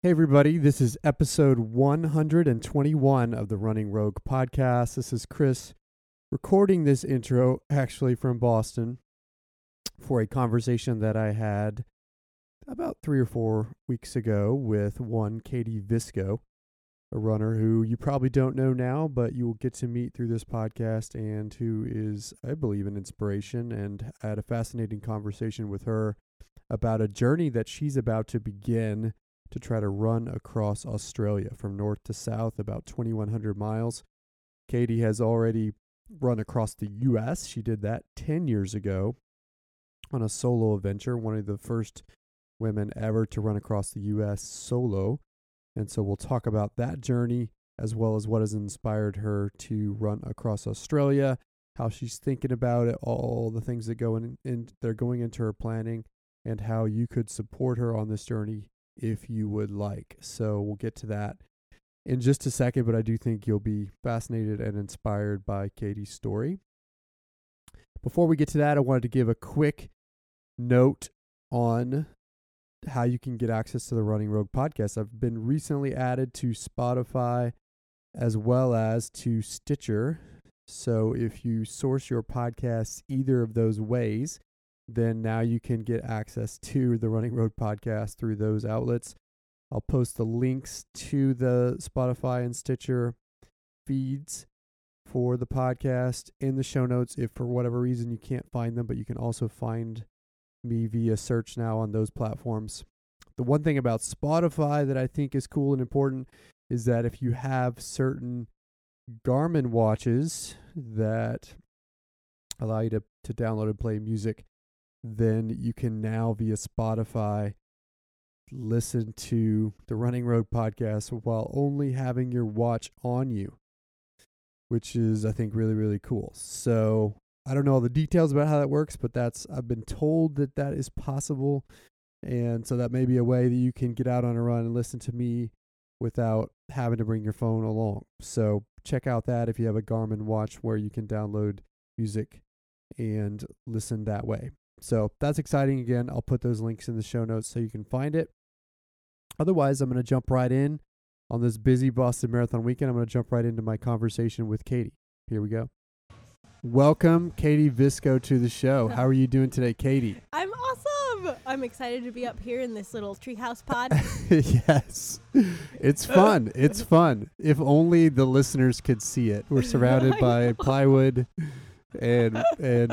Hey, everybody, this is episode 121 of the Running Rogue podcast. This is Chris recording this intro actually from Boston for a conversation that I had about three or four weeks ago with one Katie Visco, a runner who you probably don't know now, but you will get to meet through this podcast and who is, I believe, an inspiration. And I had a fascinating conversation with her about a journey that she's about to begin to try to run across Australia from north to south, about 2,100 miles. Katie has already run across the U.S. She did that 10 years ago on a solo adventure, one of the first women ever to run across the U.S. solo. And so we'll talk about that journey as well as what has inspired her to run across Australia, how she's thinking about it, all the things that go in, in they're going into her planning, and how you could support her on this journey if you would like. So we'll get to that in just a second, but I do think you'll be fascinated and inspired by Katie's story. Before we get to that, I wanted to give a quick note on how you can get access to the Running Rogue podcast. I've been recently added to Spotify as well as to Stitcher. So if you source your podcasts either of those ways, then now you can get access to the Running Rogue podcast through those outlets. I'll post the links to the Spotify and Stitcher feeds for the podcast in the show notes if for whatever reason you can't find them, but you can also find me via search now on those platforms. The one thing about Spotify that I think is cool and important is that if you have certain Garmin watches that allow you to, to download and play music, then you can now via Spotify listen to the Running Rogue podcast while only having your watch on you, which is, I think, really, really cool. So I don't know all the details about how that works, but that's, I've been told that that is possible. And so that may be a way that you can get out on a run and listen to me without having to bring your phone along. So check out that if you have a Garmin watch where you can download music and listen that way. So that's exciting. Again, I'll put those links in the show notes so you can find it. Otherwise, I'm going to jump right in on this busy Boston Marathon weekend. I'm going to jump right into my conversation with Katie. Here we go. Welcome, Katie Visco, to the show. How are you doing today, Katie? I'm awesome. I'm excited to be up here in this little treehouse pod. yes. It's fun. It's fun. If only the listeners could see it. We're surrounded by plywood and and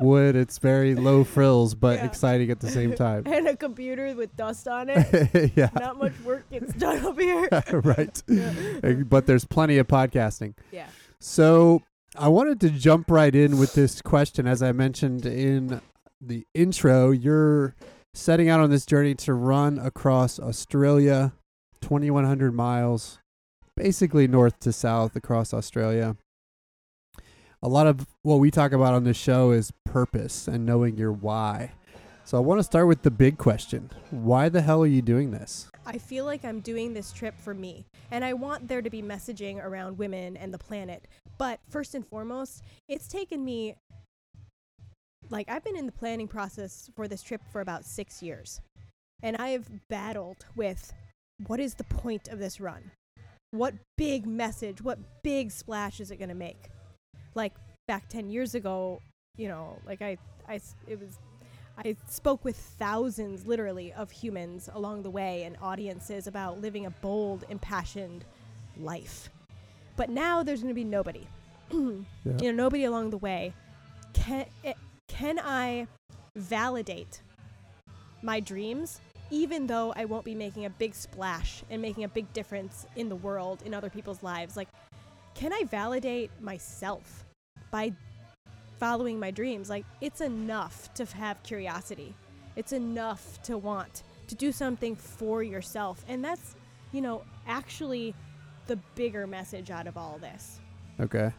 wood. It's very low frills, but Yeah. exciting at the same time. and a computer with dust on it. yeah. Not much work gets done up here. right. Yeah. Uh, But there's plenty of podcasting. Yeah. So I wanted to jump right in with this question. As I mentioned in the intro, you're setting out on this journey to run across Australia, 2,100 miles, basically north to south across Australia. A lot of what we talk about on this show is purpose and knowing your why. So I want to start with the big question Why the hell are you doing this? I feel like I'm doing this trip for me, and I want there to be messaging around women and the planet. But first and foremost, it's taken me like I've been in the planning process for this trip for about six years, and I have battled with what is the point of this run? What big message, what big splash is it going to make? Like back 10 years ago, you know, like I, I, it was I spoke with thousands, literally, of humans along the way and audiences about living a bold, impassioned life. But now there's going to be nobody. You know, nobody along the way. Can eh, can I validate my dreams, even though I won't be making a big splash and making a big difference in the world, in other people's lives? Like, can I validate myself by following my dreams. Like, it's enough to have curiosity. It's enough to want to do something for yourself. And that's, you know, actually the bigger message out of all this. Okay.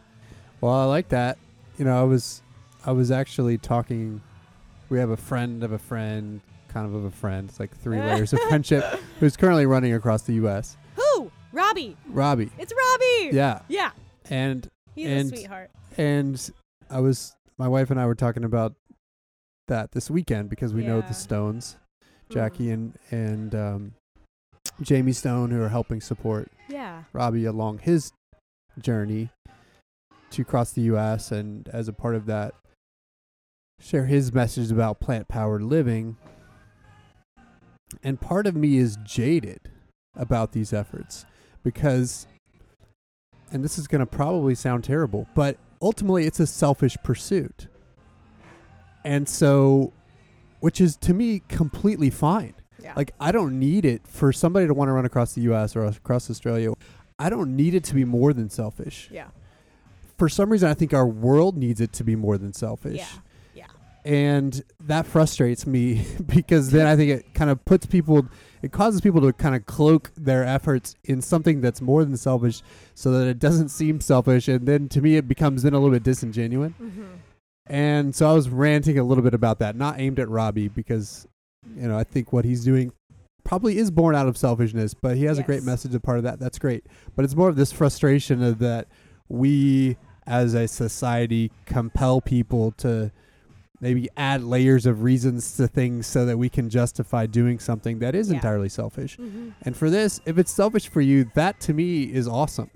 Well, I like that. You know, I was I was actually talking we have a friend of a friend, kind of of a friend. It's like three layers of friendship who's currently running across the US. Who? Robbie. Robbie. It's Robbie. Yeah. Yeah. And He's And- a sweetheart. And I was my wife and I were talking about that this weekend because we know the Stones, Jackie and and um Jamie Stone who are helping support Yeah. Robbie along his journey to cross the U.S. and as a part of that, share his message about plant powered living. And part of me is jaded about these efforts because, and this is going to probably sound terrible, but ultimately it's a selfish pursuit. And so, which is to me completely fine. Yeah. Like I don't need it for somebody to want to run across the U.S. or across Australia. I don't need it to be more than selfish. yeah. For some reason, I think our world needs it to be more than selfish. Yeah. Yeah. And that frustrates me because then I think it kind of puts people, it causes people to kind of cloak their efforts in something that's more than selfish so that it doesn't seem selfish. And then to me, it becomes then a little bit disingenuous. Mm-hmm. And so I was ranting a little bit about that, not aimed at Robbie because, you know, I think what he's doing probably is born out of selfishness, but he has a great message a part of that. That's great. But it's more of this frustration of that we as a society compel people to maybe add layers of reasons to things so that we can justify doing something that is Yeah. entirely selfish. Mm-hmm. And for this, if it's selfish for you, that to me is awesome.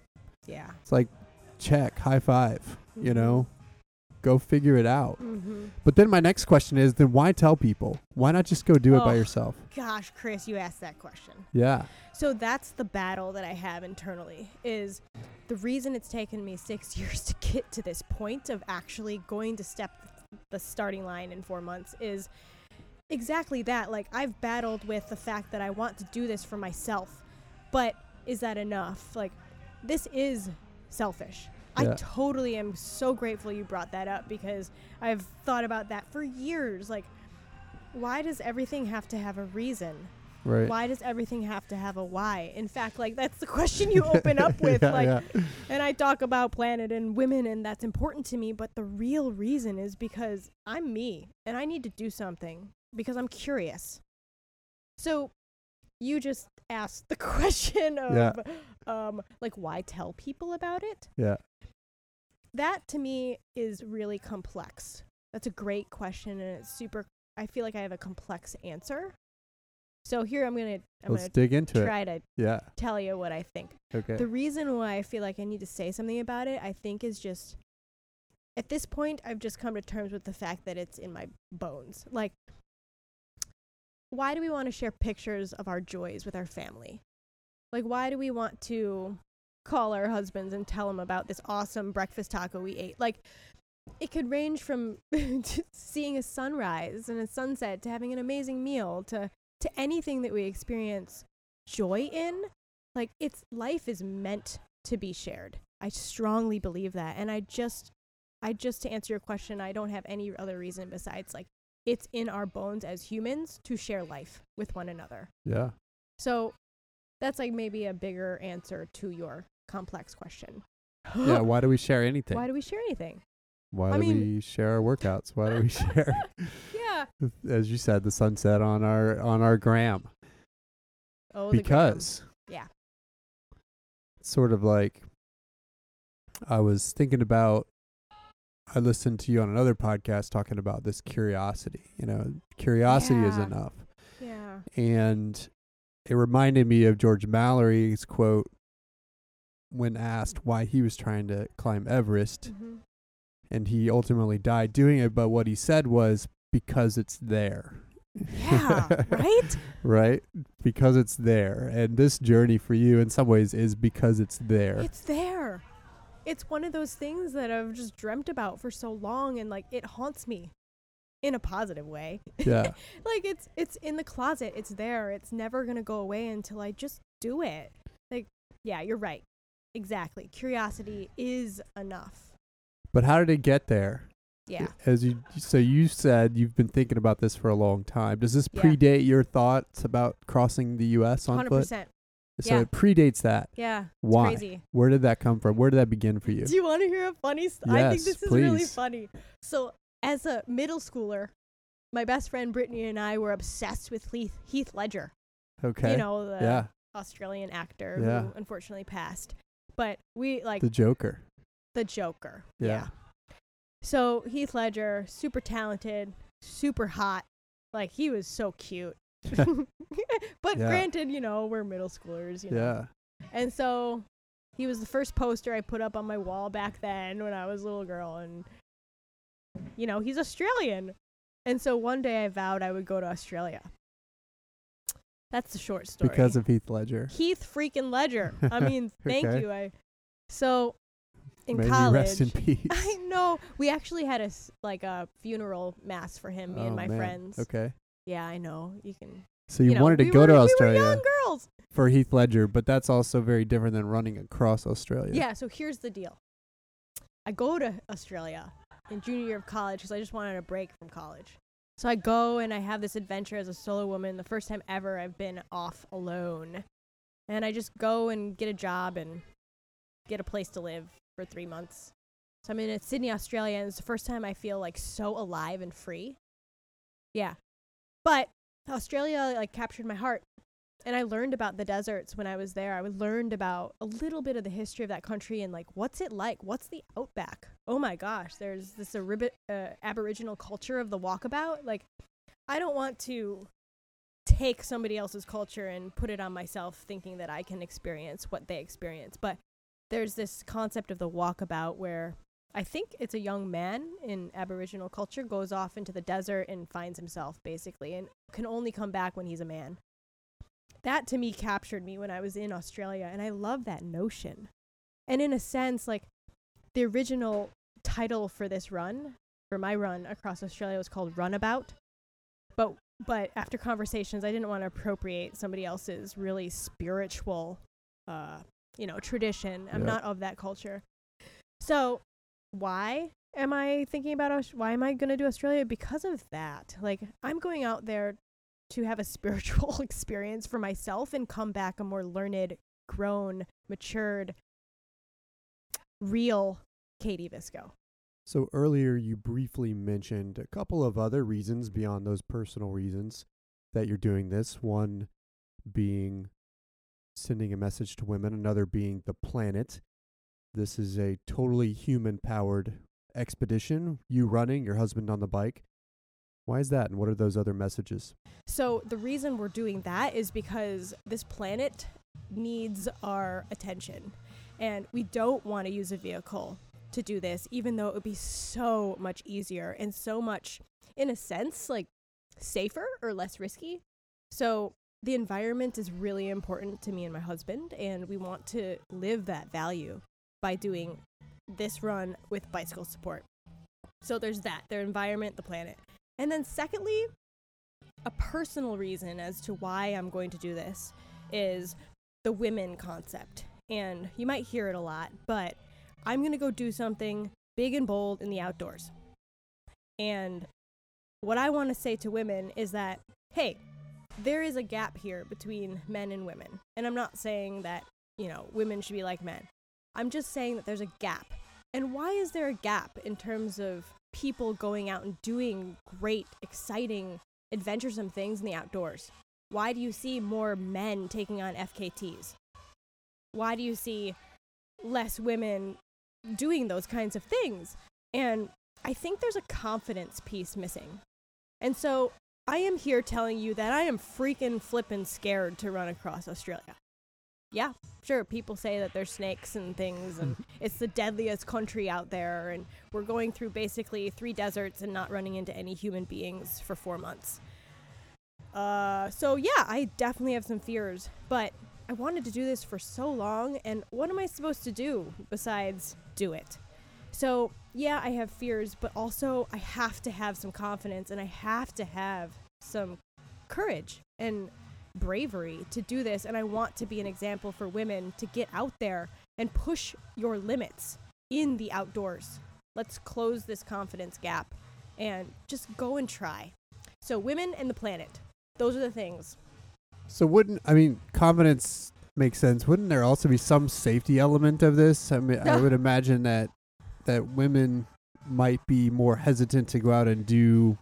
Yeah. It's like check, high five, you Mhm. know. Go figure it out. Mm-hmm. But then my next question is then why tell people? Why not just go do it by Oh. yourself? Gosh, Chris, you asked that question. Yeah. So that's the battle that I have internally is the reason it's taken me 6 years to get to this point of actually going to step the starting line in 4 months is exactly that. Like I've battled with the fact that I want to do this for myself. But is that enough? Like this is selfish. I totally am so grateful you brought that up because I've thought about that for years. Like why does everything have to have a reason? Right. why does everything have to have a why? In fact, like that's the question you open up with. Yeah, like, yeah. and I talk about planet and women, and that's important to me. But the real reason is because I'm me, and I need to do something because I'm curious. So, you just asked the question of, Yeah. um, like, why tell people about it? Yeah. That to me is really complex. That's a great question, and it's super. I feel like I have a complex answer. So here I'm gonna I'm Let's gonna dig into it. try to Yeah. tell you what I think. Okay. The reason why I feel like I need to say something about it, I think, is just at this point, I've just come to terms with the fact that it's in my bones. Like, why do we want to share pictures of our joys with our family? Like, why do we want to call our husbands and tell them about this awesome breakfast taco we ate? Like, it could range from seeing a sunrise and a sunset to having an amazing meal to to anything that we experience joy in like it's life is meant to be shared i strongly believe that and i just i just to answer your question i don't have any other reason besides like it's in our bones as humans to share life with one another yeah. so that's like maybe a bigger answer to your complex question Yeah. Why do we share anything? why do we share anything Why I do mean- we share our workouts? Why do we share, yeah as you said, the sunset on our on our gram? oh the gram. because Yeah. sort of like I was thinking about I listened to you on another podcast talking about this curiosity. You know, curiosity is enough. yeah And it reminded me of George Mallory's quote when asked why he was trying to climb Everest hmm and he ultimately died doing it, but what he said was because it's there. yeah right right? Because it's there. And this journey for you in some ways is because it's there. It's there. It's one of those things that I've just dreamt about for so long and like it haunts me in a positive way. yeah. like it's it's in the closet. It's there. It's never going to go away until I just do it. Like yeah, you're right. Exactly. Curiosity is enough. But how did it get there? Yeah. As you so you said you've been thinking about this for a long time. Does this Yeah. predate your thoughts about crossing the US on foot? 100%. So Yeah. it predates that. Yeah. Why? crazy. Where did that come from? Where did that begin for you? Do you want to hear a funny st- I think this is really funny. So, as a middle schooler, my best friend Brittany and I were obsessed with Heath, Heath Ledger. Okay. You know, the yeah. Australian actor Yeah. who unfortunately passed. But we like The Joker. the, Joker. Joker. Yeah. So Heath Ledger, super talented, super hot. Like he was so cute. but Yeah. granted, you know, we're middle schoolers, you know. Yeah. And so he was the first poster I put up on my wall back then when I was a little girl and you know, he's Australian. And so one day I vowed I would go to Australia. That's the short story. Because of Heath Ledger. Heath freaking Ledger. I mean, thank Okay. you. I so in May college rest in peace. I know. We actually had a s- like a funeral mass for him, me Oh, and my man. friends. Okay. Yeah, I know. You can. So you, know, wanted to we go were, to We Australia were young girls. for Heath Ledger, but that's also very different than running across Australia. Yeah. So here's the deal. I go to Australia in junior year of college because I just wanted a break from college. So I go and I have this adventure as a solo woman. The first time ever I've been off alone, and I just go and get a job and get a place to live for three months. So I'm in Sydney, Australia, and it's the first time I feel like so alive and free. Yeah, but Australia like captured my heart and I learned about the deserts when I was there. I learned about a little bit of the history of that country and like what's it like? What's the outback? Oh my gosh, there's this aribi- uh, Aboriginal culture of the walkabout. Like, I don't want to take somebody else's culture and put it on myself, thinking that I can experience what they experience. But there's this concept of the walkabout where I think it's a young man in Aboriginal culture goes off into the desert and finds himself basically and can only come back when he's a man that to me captured me when I was in Australia, and I love that notion. And in a sense, like the original title for this run, for my run across Australia, was called Runabout. But but after conversations, I didn't want to appropriate somebody else's really spiritual, uh, you know, tradition. I'm Yeah. not of that culture. So why am I thinking about Aus- why am I going to do Australia? Because of that. Like I'm going out there to have a spiritual experience for myself and come back a more learned, grown, matured, real Katie Visco. So earlier you briefly mentioned a couple of other reasons beyond those personal reasons that you're doing this. One being sending a message to women, another being the planet. This is a totally human powered expedition. You running, your husband on the bike. Why is that? And what are those other messages? So the reason we're doing that is because this planet needs our attention. And we don't want to use a vehicle to do this, even though it would be so much easier and so much, in a sense, like safer or less risky. So the environment is really important to me and my husband, and we want to live that value by doing this run with bicycle support. So there's that, their environment, the planet. And then secondly, a personal reason as to why I'm going to do this is the women concept. And you might hear it a lot, but I'm going to go do something big and bold in the outdoors. And what I want to say to women is that, hey, there is a gap here between men and women. And I'm not saying that, you know, women should be like men. I'm just saying that there's a gap. And why is there a gap in terms of people going out and doing great, exciting, adventuresome things in the outdoors? Why do you see more men taking on FKTs? Why do you see less women doing those kinds of things? And I think there's a confidence piece missing. And so I am here telling you that I am freaking flippin' scared to run across Australia. Yeah, sure, people say that there's snakes and things, and it's the deadliest country out there, and we're going through basically three deserts and not running into any human beings for four months. Uh, so yeah, I definitely have some fears, but I wanted to do this for so long, and what am I supposed to do besides do it? So yeah, I have fears, but also I have to have some confidence, and I have to have some courage and bravery to do this and I want to be an example for women to get out there and push your limits in the outdoors. Let's close this confidence gap and just go and try. So women and the planet. Those are the things. So wouldn't I mean confidence makes sense. Wouldn't there also be some safety element of this? I mean I would imagine that that women might be more hesitant to go out and do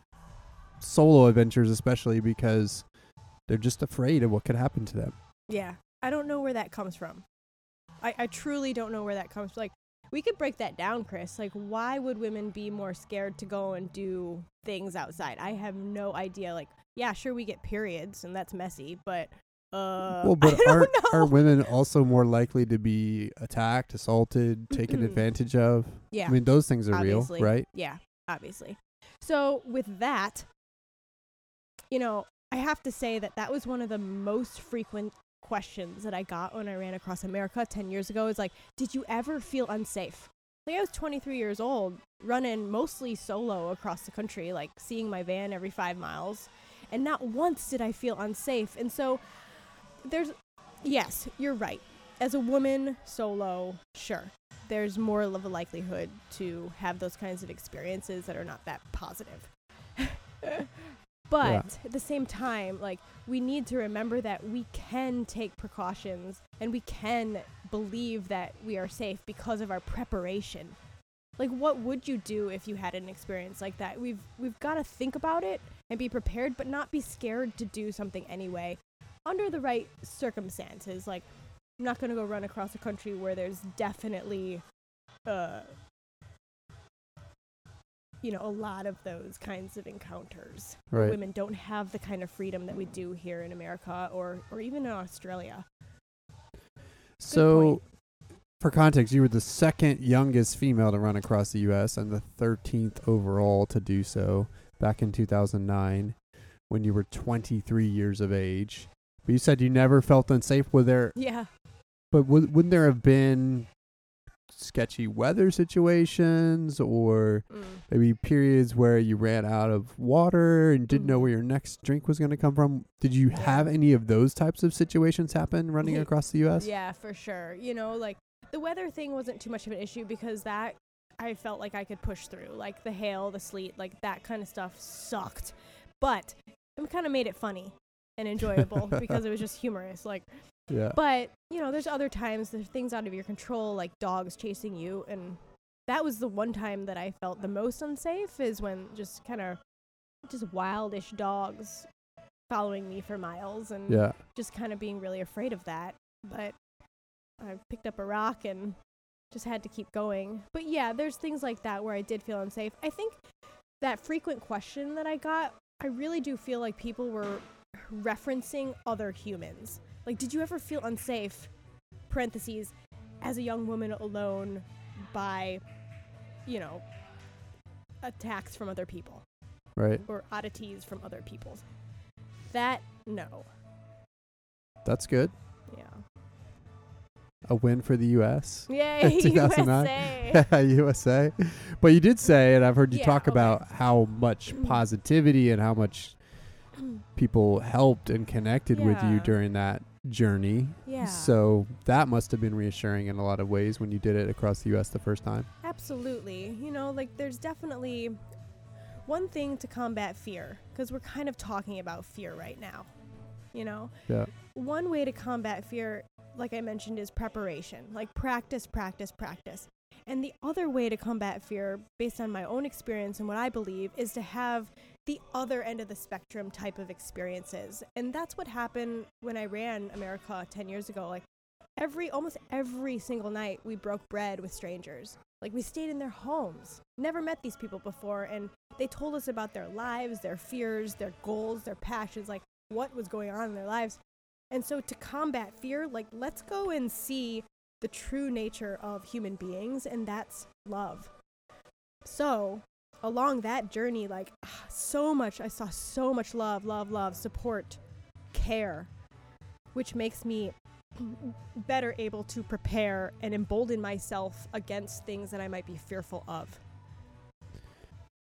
solo adventures especially because they're just afraid of what could happen to them. Yeah. I don't know where that comes from. I, I truly don't know where that comes from. Like we could break that down, Chris. Like why would women be more scared to go and do things outside? I have no idea. Like yeah, sure we get periods and that's messy, but uh well, but I don't are know. are women also more likely to be attacked, assaulted, taken advantage of? yeah. I mean, those things are obviously. real, right? Yeah, obviously. So with that, you know, I have to say that that was one of the most frequent questions that I got when I ran across America 10 years ago is like, did you ever feel unsafe? Like I was 23 years old, running mostly solo across the country, like seeing my van every 5 miles, and not once did I feel unsafe. And so there's yes, you're right. As a woman solo, sure there's more of a likelihood to have those kinds of experiences that are not that positive. but at the same time, like we need to remember that we can take precautions and we can believe that we are safe because of our preparation. Like what would you do if you had an experience like that? We've we've got to think about it and be prepared but not be scared to do something anyway under the right circumstances. Like I'm not going to go run across a country where there's definitely, uh, you know, a lot of those kinds of encounters. Right. Women don't have the kind of freedom that we do here in America or, or even in Australia. So, for context, you were the second youngest female to run across the U.S. and the 13th overall to do so back in 2009 when you were 23 years of age. But you said you never felt unsafe. Were there, Yeah. but w- wouldn't there have been sketchy weather situations or Mm. maybe periods where you ran out of water and didn't know Mhm. where your next drink was going to come from? Did you have any of those types of situations happen running across the U.S.? Yeah, for sure. You know, like the weather thing wasn't too much of an issue because that I felt like I could push through. Like the hail, the sleet, like that kind of stuff sucked. But it kind of made it funny and enjoyable because it was just humorous. Like, Yeah. but you know, there's other times there's things out of your control, like dogs chasing you, and that was the one time that I felt the most unsafe is when just kind of just wildish dogs following me for miles and yeah. just kind of being really afraid of that. But I picked up a rock and just had to keep going. But yeah, there's things like that where I did feel unsafe. I think that frequent question that I got, I really do feel like people were referencing other humans. Like, did you ever feel unsafe? Parentheses, as a young woman alone by, you know, attacks from other people Right. or oddities from other people. That, no. That's good. Yeah. A win for the U.S. Yay, 2009. USA. USA. But you did say, and I've heard you Yeah, talk okay. about how much mm-hmm. positivity and how much people helped and connected with you during that journey. yeah. So that must have been reassuring in a lot of ways when you did it across the U.S. the first time. Absolutely. You know, like there's definitely one thing to combat fear because we're kind of talking about fear right now. You know, Yeah. one way to combat fear, like I mentioned, is preparation. Like practice, practice, practice. And the other way to combat fear, based on my own experience and what I believe, is to have the other end of the spectrum type of experiences. And that's what happened when I ran America 10 years ago. Like every, almost every single night, we broke bread with strangers. Like we stayed in their homes, never met these people before, and they told us about their lives, their fears, their goals, their passions, like what was going on in their lives. And so to combat fear, like let's go and see the true nature of human beings, and that's love. So, along that journey, like so much, I saw so much love, love, love, support, care, which makes me better able to prepare and embolden myself against things that I might be fearful of.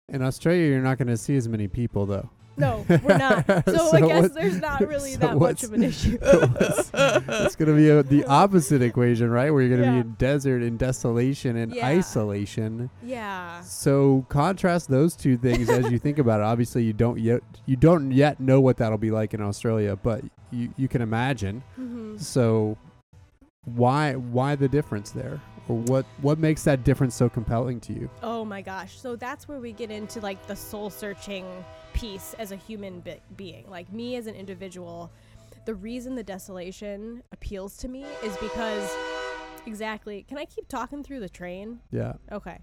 In Australia, you're not going to see as many people, though. No, we're not. So, I guess what- there's not really so that much of an issue. It's going to be a, the opposite equation, right? Where you're going to Yeah. be in desert, and desolation, and Yeah. isolation. yeah. So contrast those two things as you think about it. Obviously, you don't yet you don't yet know what that'll be like in Australia, but you you can imagine. hmm So why why the difference there, or what what makes that difference so compelling to you? Oh my gosh. So that's where we get into like the soul searching piece as a human be- being. Like me as an individual, the reason the desolation appeals to me is because exactly. Can I keep talking through the train? Yeah, Okay.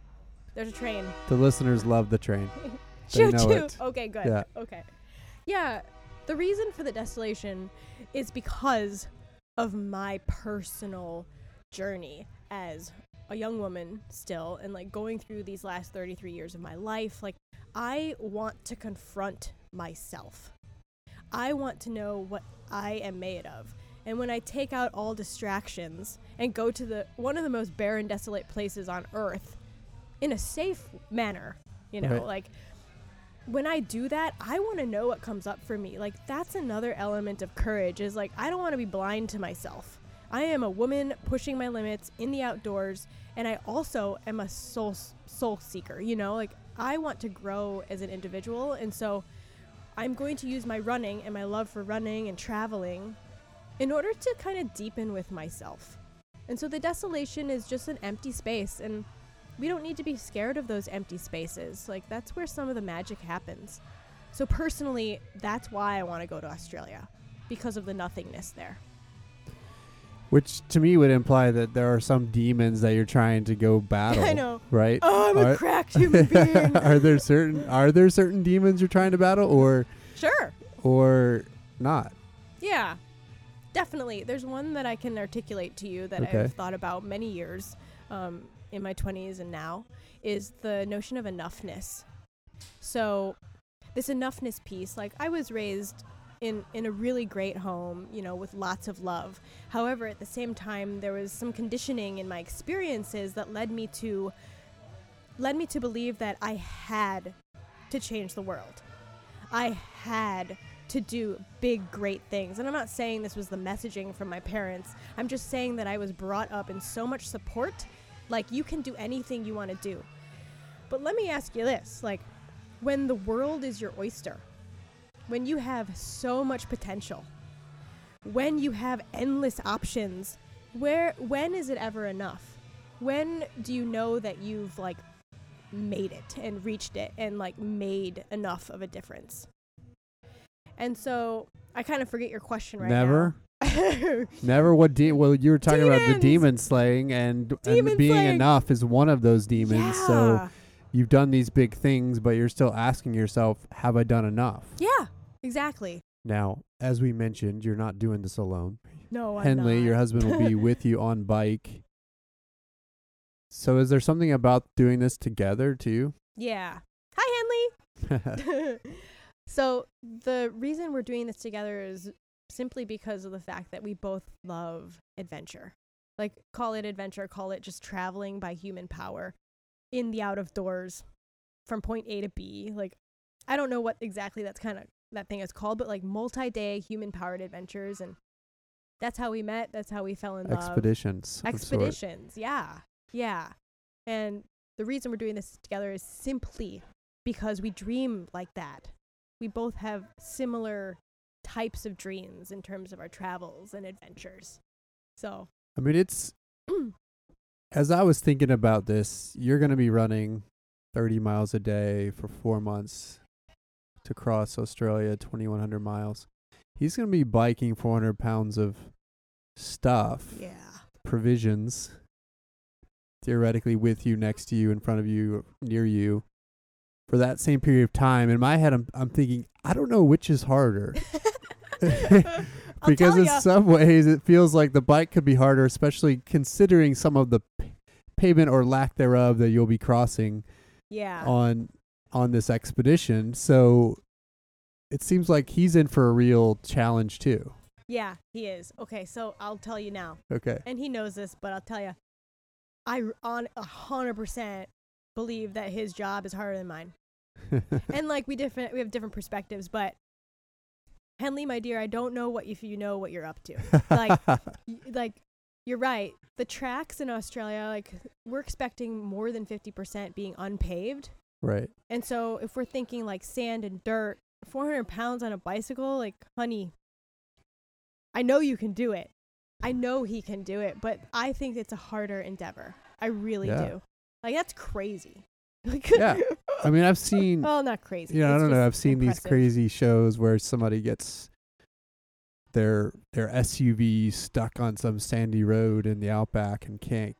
There's a train. the listeners love the train. They Choo know choo. it. Okay, good. Yeah. Okay. Yeah, the reason for the desolation is because of my personal journey as a young woman still and like going through these last 33 years of my life like I want to confront myself. I want to know what I am made of. And when I take out all distractions and go to the one of the most barren desolate places on earth in a safe manner, you know, Right. like when I do that, I want to know what comes up for me. Like that's another element of courage is like I don't want to be blind to myself. I am a woman pushing my limits in the outdoors and I also am a soul soul seeker, you know? Like I want to grow as an individual and so I'm going to use my running and my love for running and traveling in order to kind of deepen with myself. And so the desolation is just an empty space and we don't need to be scared of those empty spaces. Like that's where some of the magic happens. So personally, that's why I want to go to Australia because of the nothingness there. Which to me would imply that there are some demons that you're trying to go battle. I know. Right? Oh, I'm a Are- cracked human being. are there certain are there certain demons you're trying to battle or sure. or not? Yeah. Definitely. There's one that I can articulate to you that Okay. I've thought about many years um, in my 20s and now is the notion of enoughness. So, this enoughness piece, like I was raised in in a really great home, you know, with lots of love. However, at the same time there was some conditioning in my experiences that led me to led me to believe that I had to change the world. I had to do big, great things. And I'm not saying this was the messaging from my parents. I'm just saying that I was brought up in so much support. Like, you can do anything you want to do. But let me ask you this like, when the world is your oyster, when you have so much potential, when you have endless options, where when is it ever enough? When do you know that you've like made it and reached it and like made enough of a difference? And so I kind of forget your question right Never. now. Never Never what de- well you were talking about the demon slaying and, Demon and being slaying. enough is one of those demons. So you've done these big things but you're still asking yourself have I done enough? Yeah, exactly. Now, as we mentioned, you're not doing this alone. No, I'm Henley, not. your husband will be with you on bike. So is there something about doing this together too? Yeah. Hi, Henley. so the reason we're doing this together is simply because of the fact that we both love adventure. Like call it adventure, call it just traveling by human power in the out of doors from point A to B. Like I don't know what exactly that's kind of that thing is called, but like multi-day human powered adventures and that's how we met, that's how we fell in love. Expeditions. Expeditions, yeah. Yeah. And the reason we're doing this together is simply because we dream like that. We both have similar types of dreams in terms of our travels and adventures. So, I mean, it's as I was thinking about this, you're going to be running 30 miles a day for four months to cross Australia, 2,100 miles. He's going to be biking 400 pounds of stuff, yeah. provisions, theoretically with you, next to you, in front of you, near you, for that same period of time. In my head, I'm, I'm thinking, I don't know which is harder. Because in ya. some ways it feels like the bike could be harder, especially considering some of the p- pavement or lack thereof that you'll be crossing yeah. on on this expedition. So it seems like he's in for a real challenge too. Yeah, he is. Okay, so I'll tell you now. Okay. And he knows this, but I'll tell you. I on a 100% believe that his job is harder than mine. and like we different we have different perspectives but henley my dear i don't know what if you know what you're up to like- Y- like you're right the tracks in australia like we're expecting more than 50% being unpaved right. and so if we're thinking like sand and dirt 400 pounds on a bicycle like honey i know you can do it i know he can do it but i think it's a harder endeavor i really Yeah. do like that's crazy Yeah. I mean, I've seen well not crazy you know, I don't know. I've seen these crazy shows where somebody gets their their SUV stuck on some sandy road in the outback and can't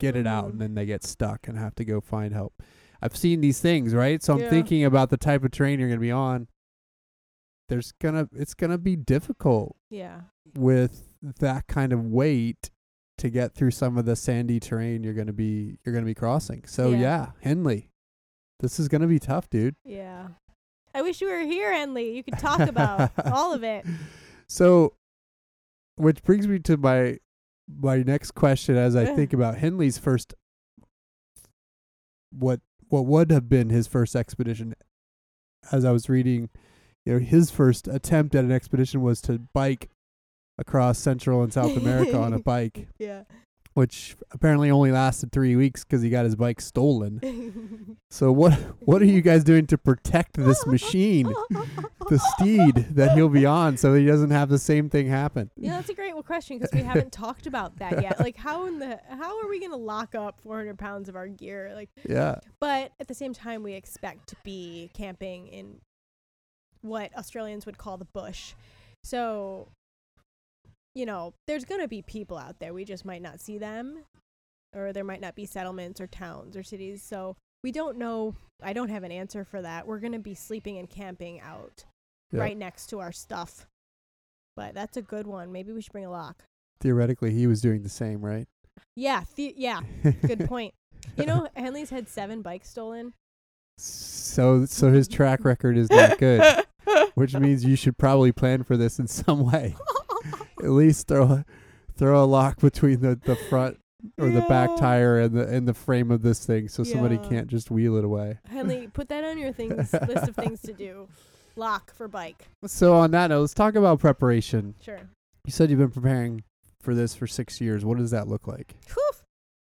get it out, Mhm. and then they get stuck and have to go find help. I've seen these things, right? So I'm Yeah. thinking about the type of terrain you're going to be on. there's gonna it's gonna be difficult Yeah. with that kind of weight to get through some of the sandy terrain you're gonna be you're gonna be crossing. So Yeah. yeah, Henley, this is gonna be tough, dude. Yeah. I wish you were here, Henley. You could talk about all of it. So, which brings me to my my next question as I think about Henley's first what what would have been his first expedition. As I was reading, you know, his first attempt at an expedition was to bike across Central and South America on a bike, Yeah. Which apparently only lasted three weeks because he got his bike stolen. So what what are you guys doing to protect this machine, the steed that he'll be on, so he doesn't have the same thing happen? Yeah, that's a great question because we haven't talked about that yet. Like, how in the how are we gonna lock up 400 pounds of our gear? Like, Yeah, but at the same time, we expect to be camping in what Australians would call the bush. So, you know, there's gonna be people out there. We just might not see them, or there might not be settlements or towns or cities. So we don't know. I don't have an answer for that. We're gonna be sleeping and camping out Yeah. right next to our stuff. But that's a good one. Maybe we should bring a lock. theoretically he was doing the same, right? Yeah, the- yeah, good point. You know, Henley's had seven bikes stolen. So so his track record is not good, which means you should probably plan for this in some way. At least throw a, throw a lock between the, the front or the back tire and the and the frame of this thing, so somebody can't just wheel it away. Henley, put that on your things list of things to do. Lock for bike. So on that note, let's talk about preparation. Sure. You said you've been preparing for this for six years. What does that look like? Whew.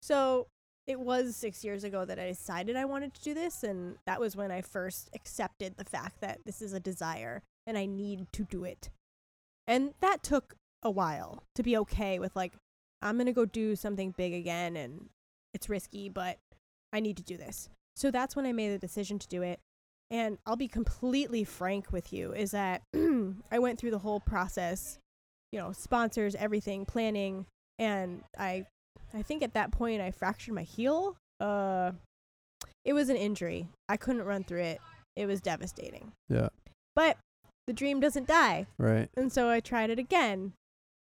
So it was six years ago that I decided I wanted to do this, and that was when I first accepted the fact that this is a desire and I need to do it. And that took a while to be okay with like, I'm gonna go do something big again, and it's risky, but I need to do this. So that's when I made the decision to do it. And I'll be completely frank with you is that I went through the whole process, you know, sponsors, everything, planning, and I I think at that point I fractured my heel. Uh it was an injury. I couldn't run through it. It was devastating. Yeah. But the dream doesn't die. Right. And so I tried it again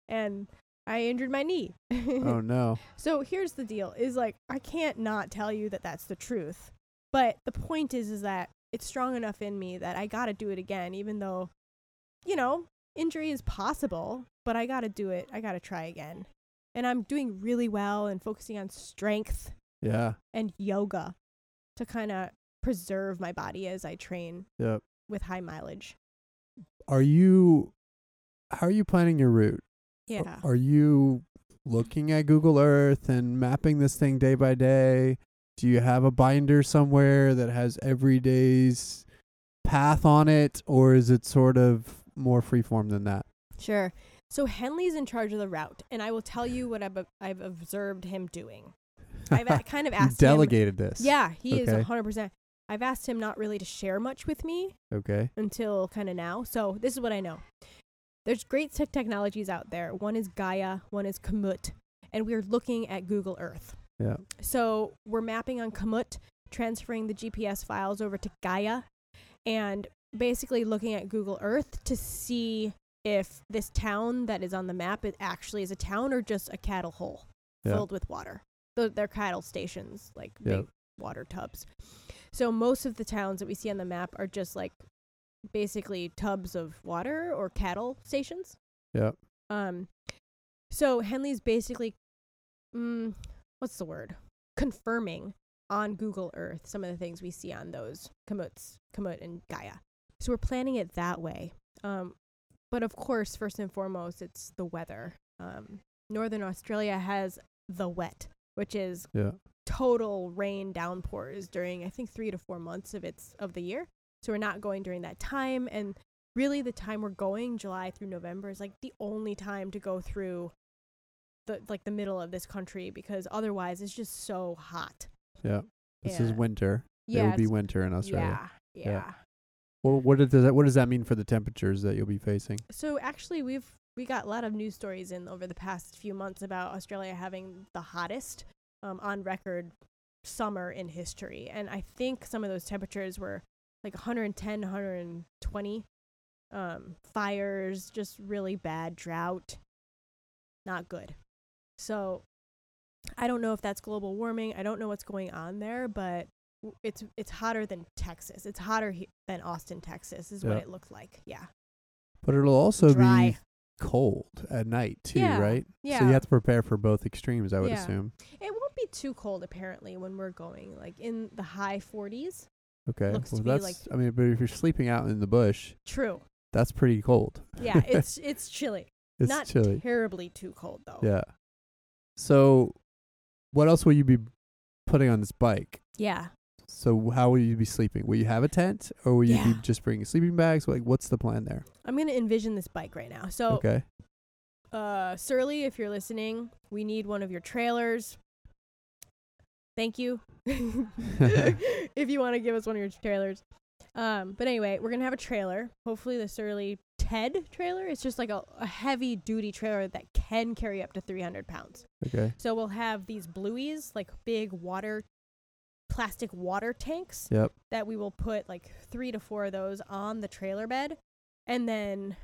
and I injured my knee. oh no. So here's the deal is like I can't not tell you that that's the truth. But the point is is that it's strong enough in me that I got to do it again even though you know, injury is possible, but I got to do it. I got to try again. And I'm doing really well and focusing on strength Yeah. and yoga to kind of preserve my body as I train Yep. with high mileage. Are you how are you planning your route? Yeah. Are you looking at Google Earth and mapping this thing day by day? Do you have a binder somewhere that has every day's path on it, or is it sort of more freeform than that? Sure. So Henley's in charge of the route, and I will tell you what I've, I've observed him doing. I've kind of asked him. delegated this. Yeah, he is Okay. is hundred percent. I've asked him not really to share much with me Okay. until kind of now. So this is what I know. There's great tech technologies out there. One is Gaia, one is Komoot, and we're looking at Google Earth. Yeah. So we're mapping on Komoot, transferring the GPS files over to Gaia, and basically looking at Google Earth to see if this town that is on the map it actually is a town or just a cattle hole Yeah. filled with water. Th- They're cattle stations, like Yeah. big water tubs. So most of the towns that we see on the map are just like basically tubs of water or cattle stations. Yeah. Um, so Henley's basically, mm, what's the word? Confirming on Google Earth some of the things we see on those Komoots, Komoot and Gaia. So we're planning it that way. Um, but of course, first and foremost, it's the weather. Um, Northern Australia has the wet, which is Yeah. total rain downpours during I think three to four months of its of the year. So we're not going during that time, and really the time we're going, July through November, is like the only time to go through the like the middle of this country because otherwise it's just so hot. Yeah. This is winter. Yeah. it Yeah, would be winter in Australia. yeah, yeah. Well, what does that what does that mean for the temperatures that you'll be facing? So actually, we've we got a lot of news stories in over the past few months about Australia having the hottest um, on record summer in history, and I think some of those temperatures were like 110, 120 um, fires, just really bad drought. Not good. So I don't know if that's global warming. I don't know what's going on there, but it's it's hotter than Texas. It's hotter he- than Austin, Texas, is what it looked like. Yeah, But it'll also dry. be cold at night too, Yeah, right? Yeah, So you have to prepare for both extremes, I would Yeah. assume. it won't be too cold apparently when we're going like in the high 40s. Okay. Looks well, to be like- I mean, but if you're sleeping out in the bush, True. that's pretty cold. Yeah, it's it's chilly. It's Not chilly. terribly too cold though. Yeah. So, what else will you be putting on this bike? Yeah. So, how will you be sleeping? Will you have a tent, or will you Yeah. be just bringing sleeping bags? Like, what's the plan there? I'm gonna envision this bike right now. So Okay. uh Surly, if you're listening, we need one of your trailers. Thank you. if you want to give us one of your trailers. Um, but anyway, we're gonna have a trailer. Hopefully the Surly TED trailer. It's just like a, a heavy duty trailer that can carry up to 300 pounds. Okay. So we'll have these blueies, like big water, plastic water tanks Yep. that we will put like three to four of those on the trailer bed, and then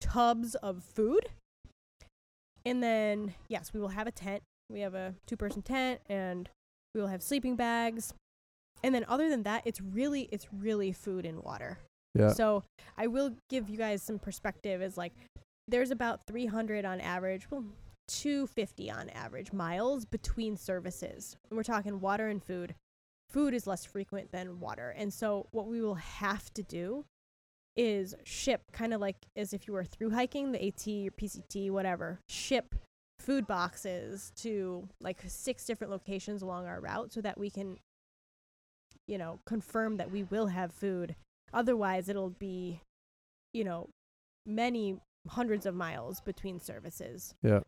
tubs of food. And then, yes, we will have a tent. We have a two person tent, and we will have sleeping bags. And then, other than that, it's really, it's really food and water. Yeah. So I will give you guys some perspective. Is like there's about 300 on average, well, 250 on average miles between services. And we're talking water and food. Food is less frequent than water, and so what we will have to do is ship, kind of like as if you were through hiking, the AT or PCT, whatever. Ship food boxes to like six different locations along our route, so that we can, you know, confirm that we will have food Otherwise, it'll be, you know, many hundreds of miles between services. Yeah.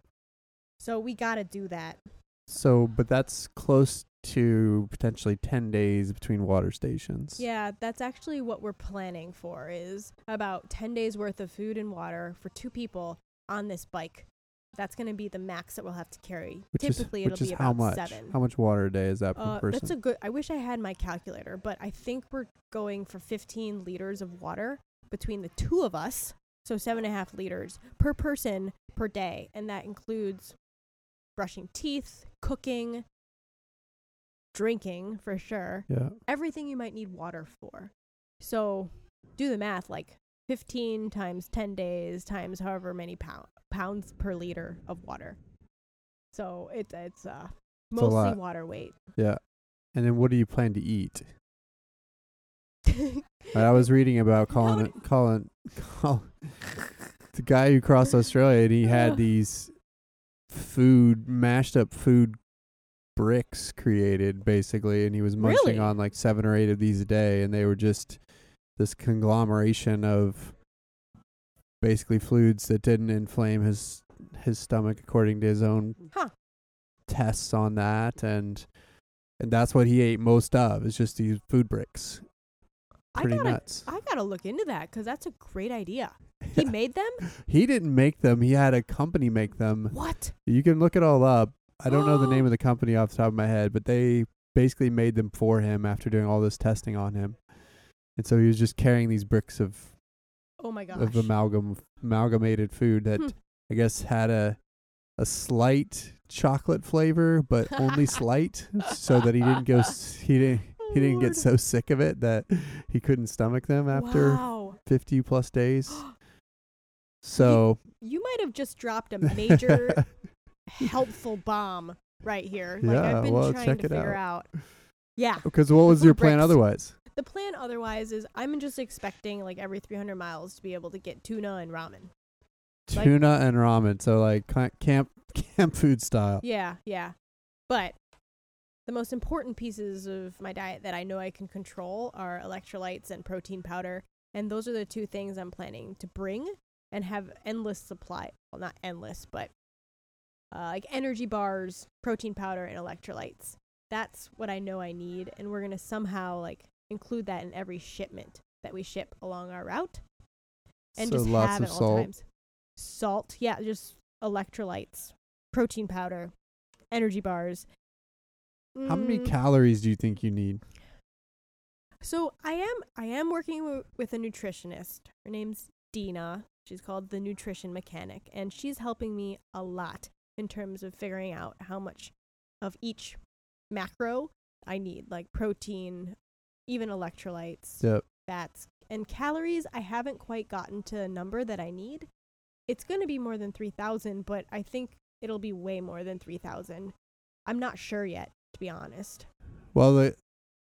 So we got to do that. So, but that's close to potentially 10 days between water stations. Yeah, that's actually what we're planning for is about 10 days worth of food and water for two people on this bike. That's going to be the max that we'll have to carry. Which Typically, is, it'll be how about much? seven. How much water a day is that per Uh, person? that's a good. I wish I had my calculator, but I think we're going for 15 liters of water between the two of us. So seven and a half liters per person per day, and that includes brushing teeth, cooking, drinking for sure, yeah. everything you might need water for. So do the math, like 15 times 10 days times however many pound, pounds per liter of water. So it, it's uh, It's mostly water weight. Yeah. And then what do you plan to eat? I was reading about Colin, Colin, Colin, the guy who crossed Australia, and he had these food, mashed up food bricks created, basically, and he was munching Really? on like seven or eight of these a day, and they were just this conglomeration of basically fluids that didn't inflame his his stomach according to his own Huh. tests on that, and and that's what he ate most of. Is just these food bricks. I Pretty gotta, nuts. I gotta look into that because that's a great idea. He made them. He didn't make them. He had a company make them. What? You can look it all up. I don't know the name of the company off the top of my head, but they basically made them for him after doing all this testing on him. And so he was just carrying these bricks of Oh my gosh. of amalgam amalgamated food that Hmm. I guess had a a slight chocolate flavor, but only slight, so that he didn't go s- he didn't he didn't get so sick of it that he couldn't stomach them after Wow. 50 plus days. So You might have just dropped a major helpful bomb right here. Like Yeah, I've been well, trying check to it figure out. Yeah. Because what was your plan otherwise? The plan otherwise is I'm just expecting like every 300 miles to be able to get tuna and ramen. Like- Tuna and ramen. So like camp camp food style. Yeah, yeah. But the most important pieces of my diet that I know I can control are electrolytes and protein powder. And those are the two things I'm planning to bring and have endless supply. Well, not endless, but uh, like energy bars, protein powder, and electrolytes. That's what I know I need. And we're going to somehow like include that in every shipment that we ship along our route and so just lots have of it all salt. times. Salt, yeah, just electrolytes, protein powder, energy bars. How many Mm, calories do you think you need? So I am I am working w- with a nutritionist. Her name's Dina. She's called the nutrition mechanic, and she's helping me a lot in terms of figuring out how much of each macro I need, like protein, even electrolytes, Yep. fats, and calories. I haven't quite gotten to a number that I need. It's going to be more than 3,000, but I think it'll be way more than 3,000. I'm not sure yet, to be honest. Well, the,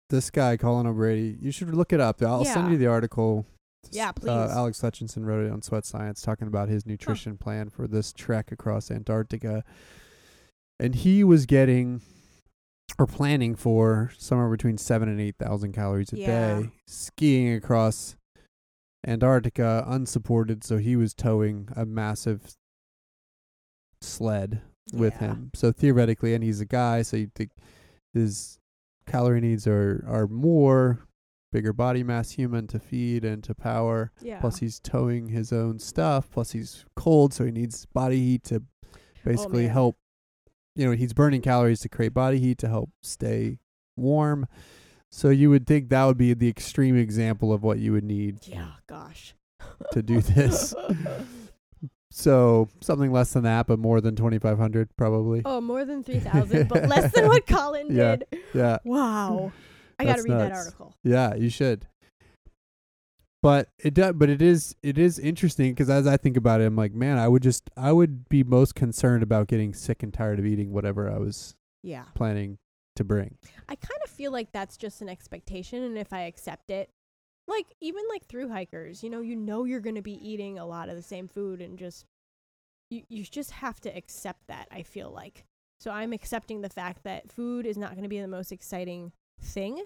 this guy, Colin O'Brady, you should look it up. I'll send you the article. Yeah, Uh, please. Alex Hutchinson wrote it on Sweat Science, talking about his nutrition plan for this trek across Antarctica. And he was getting or planning for somewhere between seven and eight thousand calories a Yeah. day skiing across Antarctica unsupported. So he was towing a massive sled with Yeah. him. So theoretically, and he's a guy, so you think his calorie needs are are more bigger body mass human to feed and to power. Yeah. Plus he's towing his own stuff. Plus he's cold, so he needs body heat to oh, basically Oh, help. You know, he's burning calories to create body heat to help stay warm. So you would think that would be the extreme example of what you would need yeah, gosh. to do this. So something less than that, but more than twenty five hundred probably. oh, more than 3,000, but less than what Colin Yeah. did. Yeah, Wow. I got to read that article. yeah, you should. But it does. But it is. It is interesting because as I think about it, I'm like, man, I would just, I would be most concerned about getting sick and tired of eating whatever I was Yeah. planning to bring. I kind of feel like that's just an expectation and if I accept it, like even like through hikers, you know, you know you're going to be eating a lot of the same food and just you you just have to accept that, I feel like. So I'm accepting the fact that food is not going to be the most exciting thing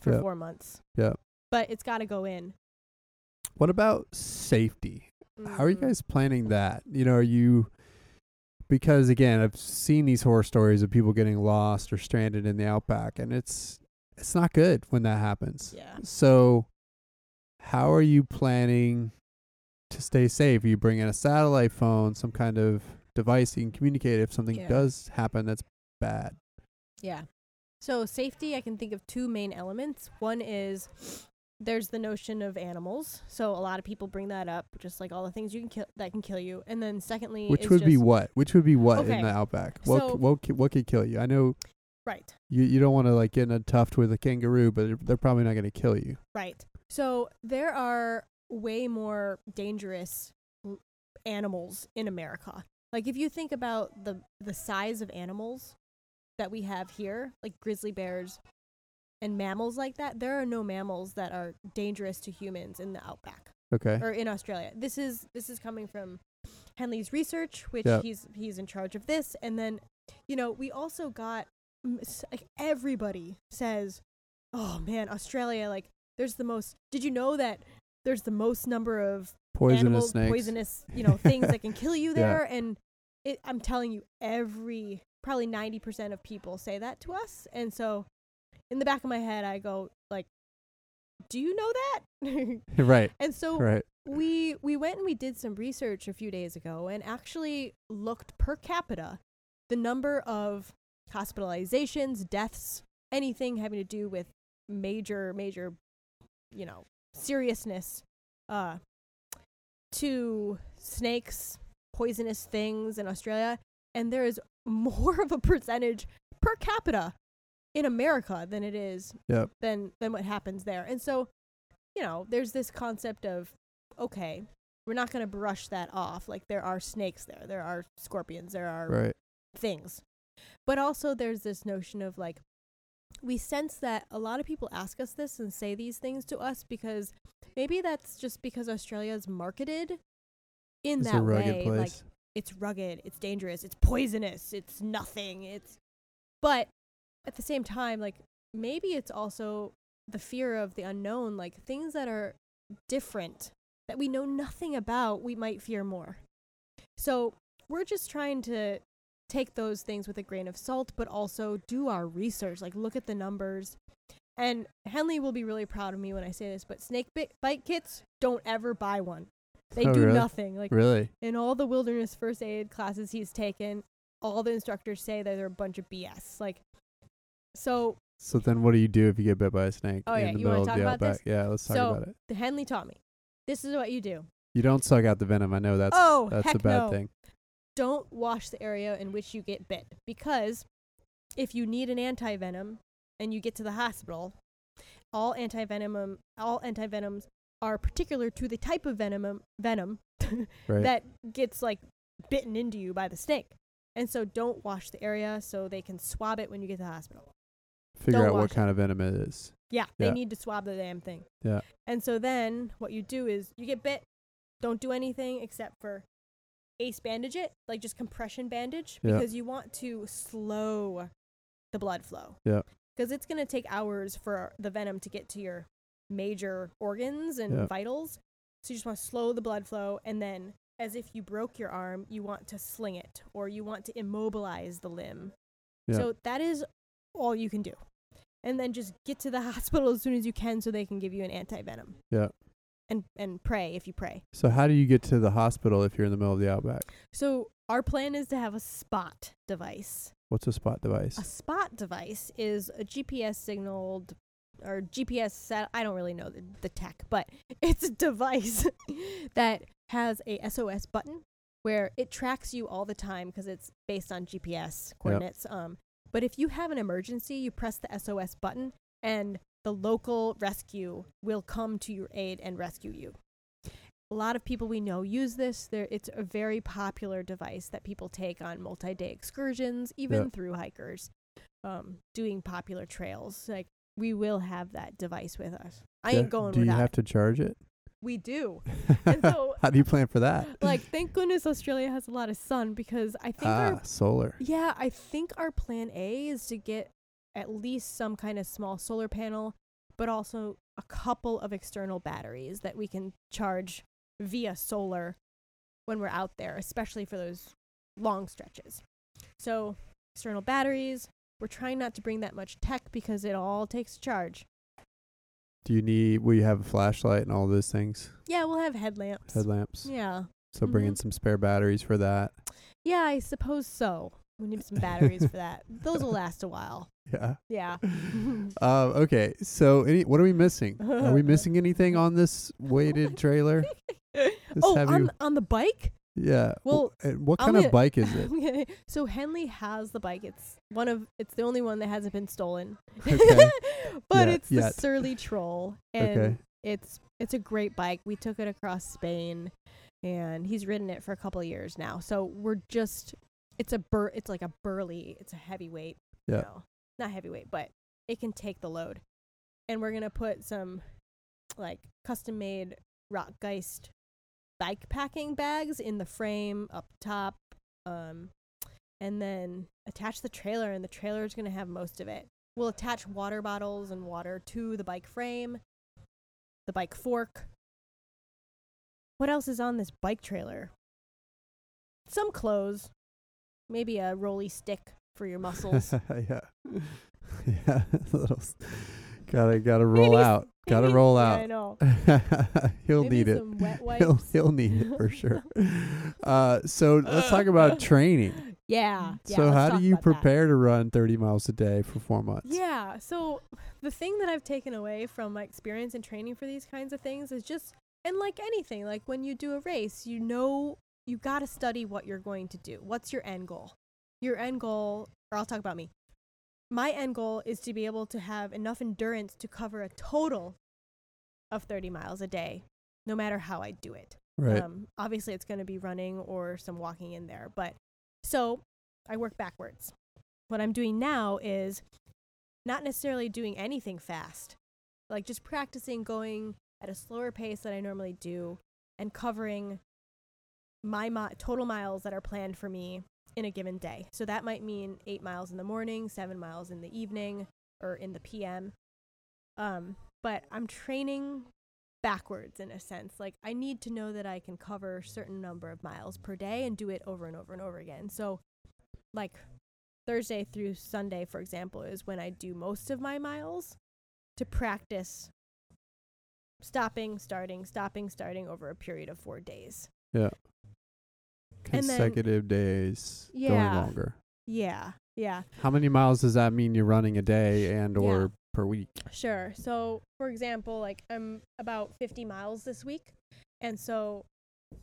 for Yep. 4 months. Yep. But it's got to go in. What about safety? How are you Mm. guys planning that? You know, are you because again, I've seen these horror stories of people getting lost or stranded in the outback and it's it's not good when that happens. Yeah. So how are you planning to stay safe? Are you bringing a satellite phone, some kind of device you can communicate if something Yeah. does happen that's bad? Yeah. So safety, I can think of two main elements. One is there's the notion of animals. So a lot of people bring that up, just like all the things you can kill that can kill you. And then secondly, Which would be what? Which would be what Okay. in the outback? What So- c- what c- what could kill you? I know right, you you don't want to like get in a tuft with a kangaroo, but they're, they're probably not going to kill you. right. So there are way more dangerous animals in America. Like if you think about the the size of animals that we have here, like grizzly bears and mammals like that, there are no mammals that are dangerous to humans in the outback. Okay. or in Australia. This is this is coming from Henley's research, which Yep. he's he's in charge of this. And then, you know, we also got mm, like everybody says, "Oh man, Australia! Like, there's the most. Did you know that there's the most number of Poisonous animal snakes. poisonous you know things that can kill you Yeah. there?" And it, I'm telling you, every probably ninety percent of people say that to us. And so, in the back of my head, I go like, "Do you know that?" right. and so Right. we we went and we did some research a few days ago and actually looked per capita the number of hospitalizations, deaths, anything having to do with major major you know, seriousness uh to snakes, poisonous things in Australia and there is more of a percentage per capita in America than it is Yep. than than what happens there. And so, you know, there's this concept of okay, we're not going to brush that off. Like there are snakes there, there are scorpions, there are Right. things. But also there's this notion of like we sense that a lot of people ask us this and say these things to us because maybe that's just because Australia is marketed in It's that way place. like it's rugged, it's dangerous, it's poisonous, it's nothing, it's but at the same time like maybe it's also the fear of the unknown, like things that are different that we know nothing about, we might fear more. So, we're just trying to take those things with a grain of salt but also do our research, like look at the numbers. And Henley will be really proud of me when I say this, but snake bit bite kits, don't ever buy one. They Oh, do really? nothing. Like really? in all the wilderness first aid classes he's taken, all the instructors say that they're a bunch of BS. Like, so So then, what do you do if you get bit by a snake Oh, in yeah, the you wanna middle of talk the about outback? this? Yeah, let's talk So- about it. the Henley taught me. This is what you do. You don't suck out the venom. I know that's oh, that's heck a bad no. thing. Don't wash the area in which you get bit because if you need an anti-venom and you get to the hospital, all anti-venom all anti-venoms are particular to the type of venom venom Right. that gets like bitten into you by the snake. And so don't wash the area so they can swab it when you get to the hospital. Figure don't out what it. kind of venom it is. Yeah, Yeah. they need to swab the damn thing. Yeah. And so then what you do is you get bit, don't do anything except for ace bandage it, like just compression bandage, Yeah. because you want to slow the blood flow. Yeah. Because it's going to take hours for the venom to get to your major organs and Yeah. vitals. So you just want to slow the blood flow. And then, as if you broke your arm, you want to sling it or you want to immobilize the limb. Yeah. So that is all you can do. And then just get to the hospital as soon as you can so they can give you an anti venom. Yeah. And and pray if you pray. So how do you get to the hospital if you're in the middle of the outback? So our plan is to have a spot device. What's a spot device? A spot device is a GPS signaled or GPS set I don't really know the, the tech, but it's a device that has a SOS button where it tracks you all the time because it's based on GPS coordinates. Um, but if you have an emergency, you press the SOS button and the local rescue will come to your aid and rescue you. A lot of people we know use this. There, it's a very popular device that people take on multi-day excursions, even Yeah. through hikers, um, doing popular trails. Like we will have that device with us. I Yeah. ain't going Do you have it. to charge it? We do. And so- how do you plan for that? Like, thank goodness Australia has a lot of sun because I think ah, our solar. yeah, I think our plan A is to get at least some kind of small solar panel, but also a couple of external batteries that we can charge via solar when we're out there, especially for those long stretches. So, external batteries, we're trying not to bring that much tech because it all takes a charge. Do you need? Will you have a flashlight and all those things? Yeah, we'll have headlamps. Headlamps. Yeah. So bring in Mhm. some spare batteries for that. Yeah, I suppose so. We need some batteries for that. Those will last a while. Yeah. Yeah. Uh, okay. So, any, what are we missing? Are we missing anything on this weighted trailer? oh, on on the bike? Yeah. Well, and eh, what kind of gonna- bike is it? Okay, so Henley has the bike. It's one of it's the only one that hasn't been stolen. Okay. but Yeah, it's the. Surly Troll and Okay. it's it's a great bike. We took it across Spain and he's ridden it for a couple of years now. So we're just it's a bur it's like a burly, it's a heavyweight. Yeah. You know, not heavyweight, but it can take the load. And we're gonna put some like custom made Rockgeist bike packing bags in the frame up top. Um and then attach the trailer and the trailer is going to have most of it. We'll attach water bottles and water to the bike frame, the bike fork. What else is on this bike trailer? Some clothes, maybe a rolly stick for your muscles. yeah. yeah. Little gotta gotta roll Maybe out. Gotta roll out. I know. he'll Maybe need it. some wet He'll wipes. he'll need it for sure. Uh, so let's talk about training. Yeah. yeah so let's how talk do you about that. prepare to run 30 miles a day for four months? Yeah. So the thing that I've taken away from my experience in training for these kinds of things is just, and like anything, like when you do a race, you know, you got to study what you're going to do. What's your end goal? Your end goal, or I'll talk about me. My end goal is to be able to have enough endurance to cover a total of 30 miles a day, no matter how I do it. Right. Um, obviously, it's going to be running or some walking in there. But so I work backwards. What I'm doing now is not necessarily doing anything fast, like just practicing going at a slower pace than I normally do and covering my mi- total miles that are planned for me in a given day. So that might mean eight miles in the morning, seven miles in the evening, or in the PM. Um, but I'm training backwards in a sense. Like I need to know that I can cover a certain number of miles per day and do it over and over and over again. So like Thursday through Sunday, for example, is when I do most of my miles to practice stopping, starting, stopping, starting over a period of four days. yeah. And then- Consecutive days going Yeah. longer. Yeah, yeah, How many miles does that mean you're running a day and or Yeah. per week? sure. So, for example, like I'm about 50 miles this week. And so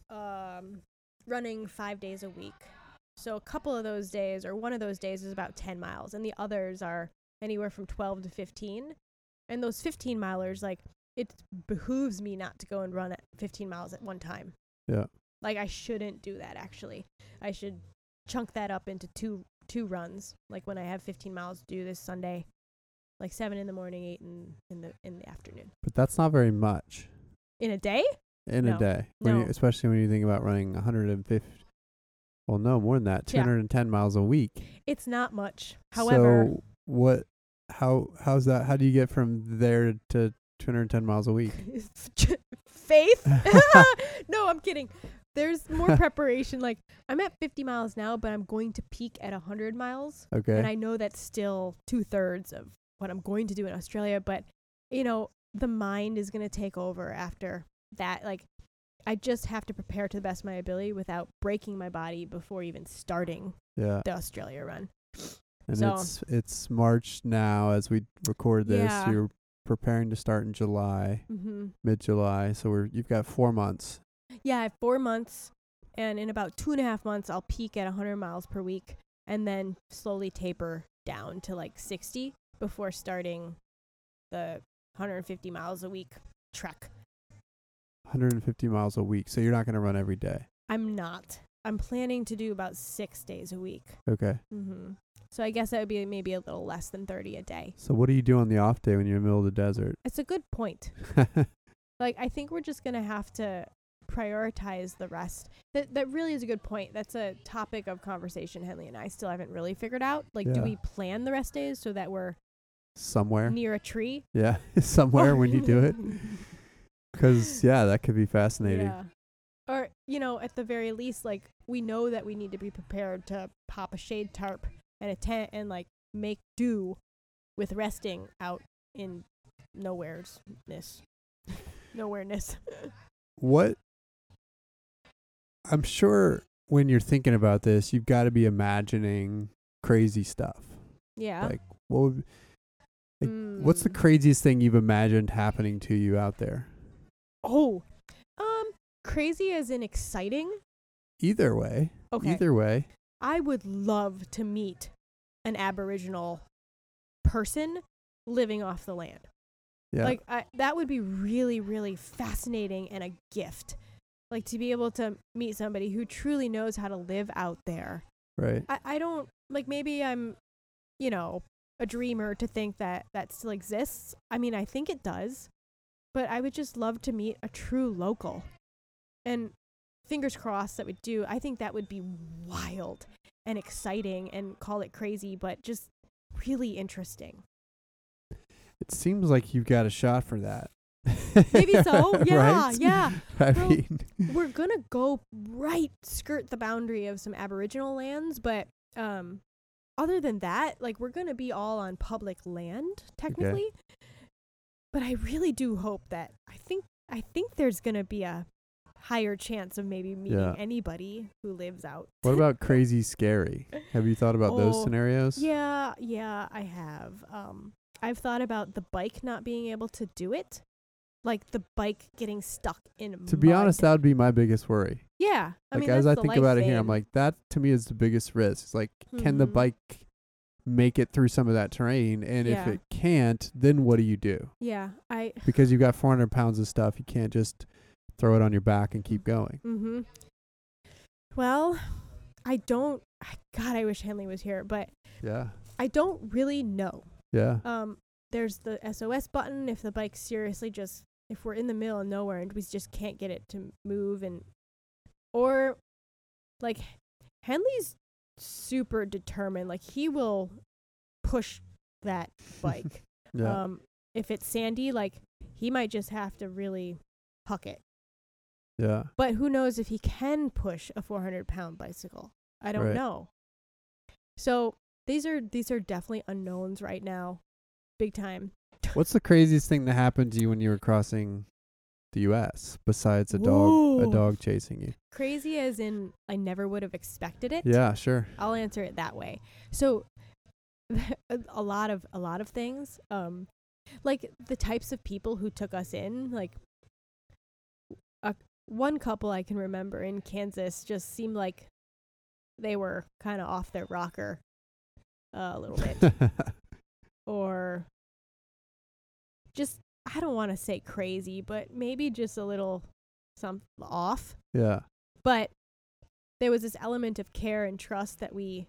um, running five days a week. So a couple of those days, or one of those days, is about 10 miles, and the others are anywhere from 12 to 15. And those 15 milers, like, it behooves me not to go and run at 15 miles at one time. Yeah. Like, I shouldn't do that, actually. I should chunk that up into two two runs. Like when I have 15 miles to do this Sunday, like seven in the morning, eight in, in the in the afternoon. But that's not very much In a day? in a day. When you, especially when you think about running 150. Well, no, more than that. Yeah. 210 miles a week. It's not much. However, so what? How how's that? How do you get from there to 210 miles a week? faith. no, I'm kidding. There's more preparation. Like I'm at 50 miles now, but I'm going to peak at 100 miles, Okay. and I know that's still two thirds of what I'm going to do in Australia. But you know, the mind is going to take over after that. Like I just have to prepare to the best of my ability without breaking my body before even starting yeah. the Australia run. And so- it's it's March now as we record this. Yeah. You're preparing to start in July, Mm-hmm. mid July. So we're you've got four months. Yeah, I have four months, and in about two and a half months, I'll peak at 100 miles per week, and then slowly taper down to like 60 before starting the 150 miles a week trek. 150 miles a week. So you're not going to run every day. I'm not. I'm planning to do about six days a week. Okay. Mm-hmm. So I guess that would be maybe a little less than 30 a day. So what do you do on the off day when you're in the middle of the desert? It's a good point. Like I think we're just gonna have to prioritize the rest. That that really is a good point. That's a topic of conversation Henley and I still haven't really figured out. Like, do we plan the rest days so that we're Somewhere. near a tree? Yeah, somewhere when you do it. Because yeah, that could be fascinating. Yeah. Or you know, at the very least, like we know that we need to be prepared to pop a shade tarp and a tent and like make do with resting out in nowhereness. Nowhereness. What? I'm sure when you're thinking about this, you've got to be imagining crazy stuff. yeah. Like, what would, like, what's the Mm. craziest thing you've imagined happening to you out there? Oh, um, crazy as in exciting. Either way. Okay, Either way. I would love to meet an Aboriginal person living off the land. Yeah. Like I, that would be really, really fascinating and a gift. Like to be able to meet somebody who truly knows how to live out there. right. I, I don't like maybe I'm, you know, a dreamer to think that that still exists. I mean, I think it does, but I would just love to meet a true local. And fingers crossed that would do. I think that would be wild and exciting and call it crazy, but just really interesting. It seems like you've got a shot for that. Maybe so. Yeah, Right? yeah. I mean, We're gonna go right skirt the boundary of some Aboriginal lands, but um other than that, like we're gonna be all on public land technically. But I really do hope that I think I think there's gonna be a higher chance of maybe meeting Yeah. anybody who lives out. what about crazy scary? Have you thought about those Oh, scenarios? Yeah, yeah, I have. Um, I've thought about the bike not being able to do it, like the bike getting stuck in. A To be honest, that would be my biggest worry. yeah. I like mean, as I think about it here, I'm like that to me is the biggest risk. It's like, can the Mhm. bike make it through some of that terrain? And if it can't, then what do you do? yeah, I. Because you've got 400 pounds of stuff, you can't just throw it on your back and keep going. Mm-hmm. Well, I don't. God, I wish Henley was here, but Yeah, I don't really know. yeah, Um, there's the SOS button if the bike seriously just if we're in the middle of nowhere and we just can't get it to move and or like Henley's super determined. Like he will push that bike. yeah. Um, if it's sandy, like he might just have to really huck it. yeah. But who knows if he can push a 400 pound bicycle? I don't Right. know. So these are these are definitely unknowns right now, big time. What's the craziest thing that happened to you when you were crossing the U.S. besides a dog, a dog chasing you? Crazy as in I never would have expected it. Yeah, sure. I'll answer it that way. So a a lot of a lot of things um like the types of people who took us in like a, one couple I can remember in Kansas just seemed like they were kind of off their rocker uh, a little bit, or just I don't want to say crazy, but maybe just a little some off. yeah. But there was this element of care and trust that we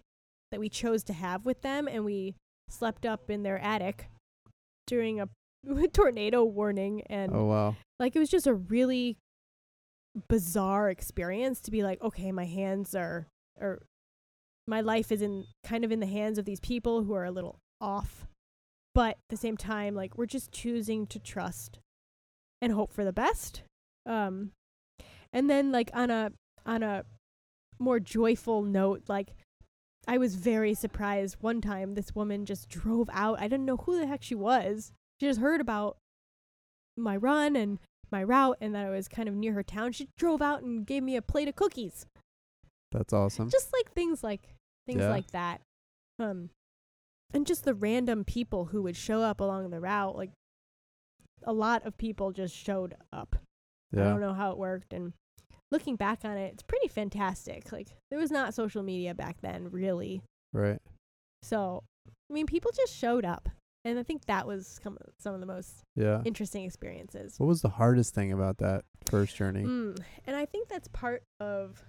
that we chose to have with them, and we slept up in their attic during a tornado warning, and Oh wow. like it was just a really bizarre experience to be like okay my hands are or my life is in kind of in the hands of these people who are a little off but at the same time like we're just choosing to trust and hope for the best um and then like on a on a more joyful note like i was very surprised one time this woman just drove out i didn't know who the heck she was she just heard about my run and my route and that I was kind of near her town. She drove out and gave me a plate of cookies. That's awesome. Just like things like things Yeah. like that. Um and just the random people who would show up along the route like a lot of people just showed up. yeah. I don't know how it worked and looking back on it, it's pretty fantastic. Like there was not social media back then really. Right. So, I mean, people just showed up. And I think that was some some of the most Yeah. interesting experiences. What was the hardest thing about that first journey? Mm, and I think that's part of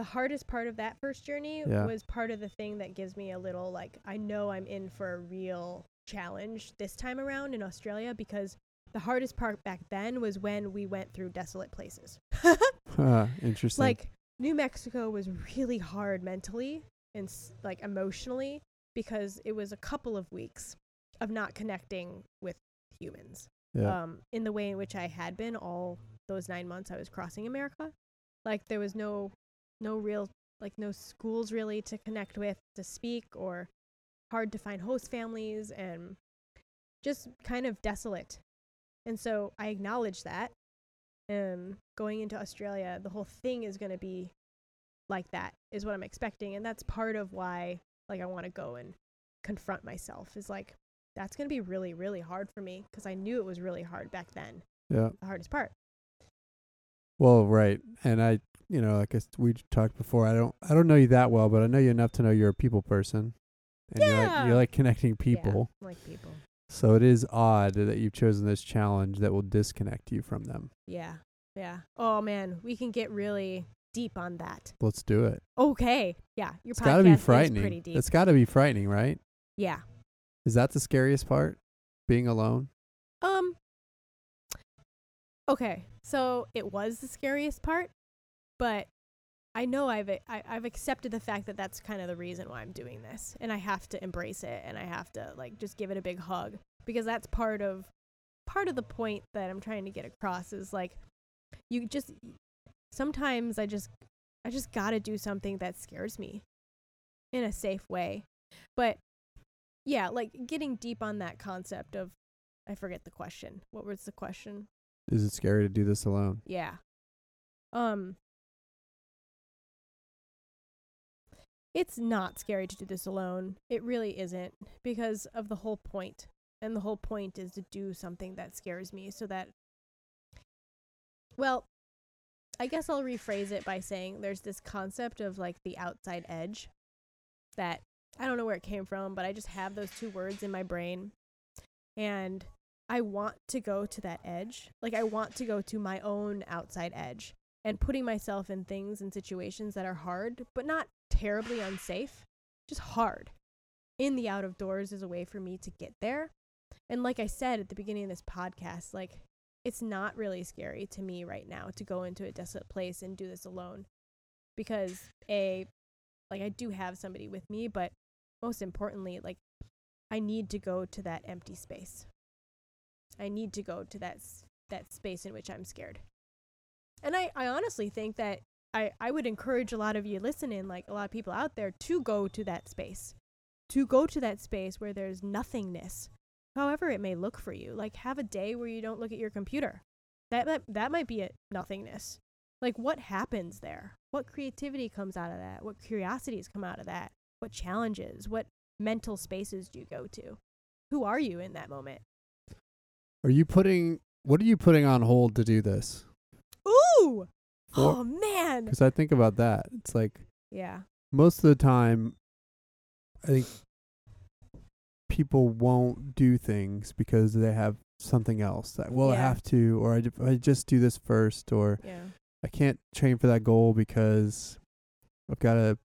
the hardest part of that first journey Yeah. was part of the thing that gives me a little like I know I'm in for a real challenge this time around in Australia because the hardest part back then was when we went through desolate places. Huh, Interesting. like New Mexico was really hard mentally and s- like emotionally because it was a couple of weeks of not connecting with humans yeah. um, in the way in which I had been all those nine months I was crossing America. Like there was no, no real, like no schools really to connect with to speak, or hard to find host families, and just kind of desolate. And so I acknowledge that. Um, going into Australia, the whole thing is going to be like that, is what I'm expecting, and that's part of why, like, I want to go and confront myself. Is like that's going to be really, really hard for me because I knew it was really hard back then. yeah. The hardest part. Well, right. And I, you know, like I we talked before, I don't, I don't know you that well, but I know you enough to know you're a people person, and you like, Yeah. you like connecting people. Yeah, like people. So it is odd that you've chosen this challenge that will disconnect you from them. Yeah. Yeah. Oh, man. We can get really deep on that. Let's do it. Okay. Yeah. Your It's podcast got to be frightening. pretty deep. It's got to be frightening, right? yeah. Is that the scariest part? Being alone? Um. Okay, so it was the scariest part, but I know I've I, I've accepted the fact that that's kind of the reason why I'm doing this, and I have to embrace it, and I have to like just give it a big hug because that's part of part of the point that I'm trying to get across is like you just sometimes I just I just got to do something that scares me in a safe way. But yeah, like getting deep on that concept of I forget the question. What was the question? Is it scary to do this alone? Yeah. Um It's not scary to do this alone. It really isn't because of the whole point. And the whole point is to do something that scares me so that Well, I guess I'll rephrase it by saying there's this concept of like the outside edge that I don't know where it came from, but I just have those two words in my brain. And I want to go to that edge. Like I want to go to my own outside edge and putting myself in things and situations that are hard, but not terribly unsafe, just hard. In the out of doors is a way for me to get there. And like I said at the beginning of this podcast, like it's not really scary to me right now to go into a desolate place and do this alone because a like I do have somebody with me, but most importantly, like I need to go to that empty space. I need to go to that that space in which I'm scared. And I, I honestly think that I, I would encourage a lot of you listening, like a lot of people out there, to go to that space. To go to that space where there's nothingness, however it may look for you. Like have a day where you don't look at your computer. That that, that might be a nothingness. Like what happens there? What creativity comes out of that? What curiosities come out of that? What challenges? What mental spaces do you go to? Who are you in that moment? Are you putting, what are you putting on hold to do this? Woo! Oh man. Because I think about that. It's like Yeah. most of the time, I think people won't do things because they have something else that, well, I have to, or I, I just do this first, or Yeah. I can't train for that goal because I've got to,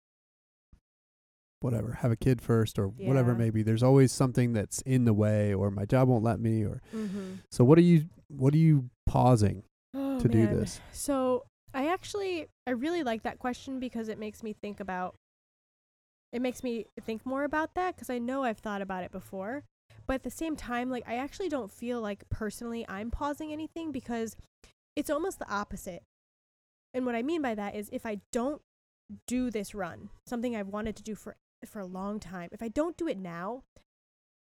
whatever, have a kid first, or whatever Yeah. may be. There's always something that's in the way, or my job won't let me, or Mm-hmm. so. What are you? What are you pausing Oh, to do this? So I actually I really like that question because it makes me think about it makes me think more about that because I know I've thought about it before. But at the same time, like I actually don't feel like personally I'm pausing anything because it's almost the opposite. And what I mean by that is if I don't do this run, something I've wanted to do for for a long time, if I don't do it now,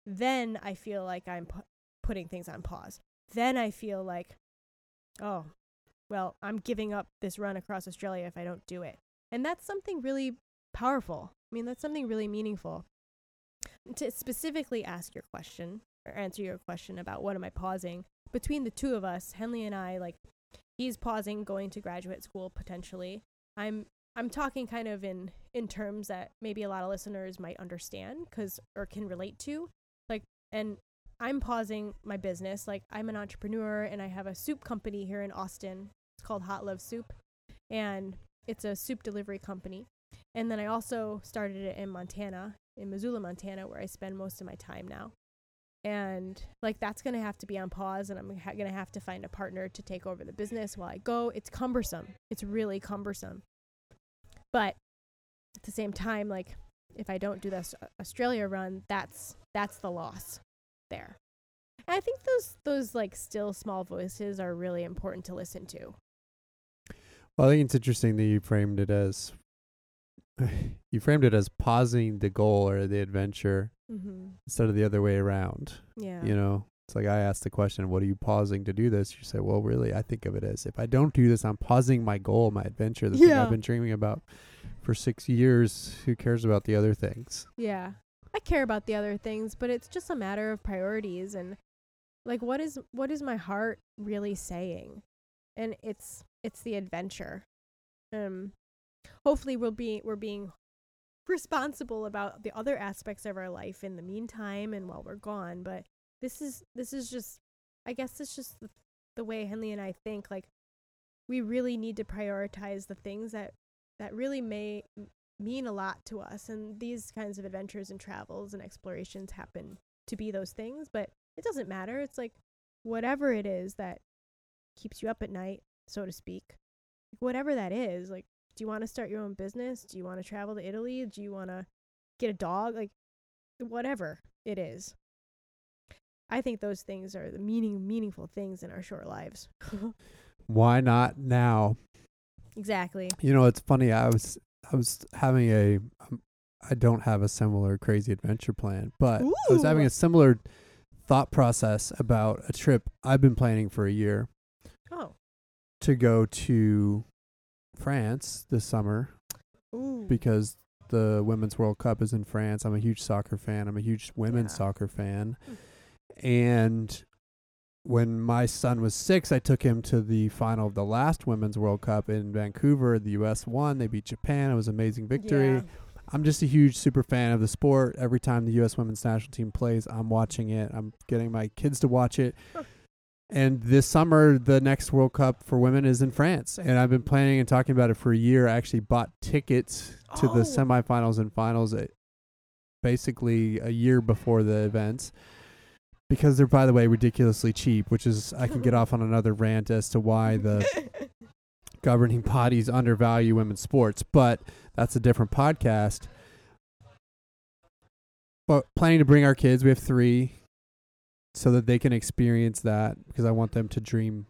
then I feel like I'm pu- putting things on pause. Then I feel like oh, well, I'm giving up this run across Australia if I don't do it. And that's something really powerful. I mean, that's something really meaningful. To specifically ask your question or answer your question about what am I pausing, between the two of us, Henley and I, like, he's pausing going to graduate school potentially. I'm I'm talking kind of in in terms that maybe a lot of listeners might understand cuz or can relate to. Like and I'm pausing my business. Like I'm an entrepreneur and I have a soup company here in Austin. It's called Hot Love Soup and it's a soup delivery company. And then I also started it in Montana, in Missoula, Montana, where I spend most of my time now. And like that's going to have to be on pause and I'm ha- going to have to find a partner to take over the business while I go. It's cumbersome. It's really cumbersome. But at the same time like if I don't do this uh, Australia run, that's that's the loss there. And I think those those like still small voices are really important to listen to. Well, I think it's interesting that you framed it as you framed it as pausing the goal or the adventure Mm-hmm. instead of the other way around. Yeah. You know, it's like I asked the question, "What are you pausing to do this?" You say, "Well, really, I think of it as if I don't do this, I'm pausing my goal, my adventure, the thing I've been dreaming about for six years. Who cares about the other things?" Yeah. I care about the other things, but it's just a matter of priorities and like what is what is my heart really saying? And it's it's the adventure. Um hopefully we'll be we're being responsible about the other aspects of our life in the meantime and while we're gone, but this is this is just I guess it's just the, the way Henley and I think like we really need to prioritize the things that that really may mean a lot to us and these kinds of adventures and travels and explorations happen to be those things but it doesn't matter. It's like whatever it is that keeps you up at night so to speak whatever that is like do you want to start your own business? Do you want to travel to italy? Do you want to get a dog? Like whatever it is. I think those things are the meaning meaningful things in our short lives. Why not now? exactly. You know, it's funny. I was I was having a um, I don't have a similar crazy adventure plan, but I was having a similar thought process about a trip I've been planning for a year oh to go to France this summer Ooh. because the Women's World Cup is in France. I'm a huge soccer fan. I'm a huge women's Yeah. soccer fan. Mm. And when my son was six, I took him to the final of the last Women's World Cup in Vancouver. The U.S. won. They beat Japan. It was an amazing victory. Yeah. I'm just a huge super fan of the sport. Every time the U.S. women's national team plays, I'm watching it. I'm getting my kids to watch it. And this summer, the next World Cup for women is in France. And I've been planning and talking about it for a year. I actually bought tickets to the Oh. semifinals and finals uh, basically a year before the events because they're, by the way, ridiculously cheap, which is, I can get off on another rant as to why the governing bodies undervalue women's sports, but that's a different podcast. But planning to bring our kids, we have three, so that they can experience that because I want them to dream,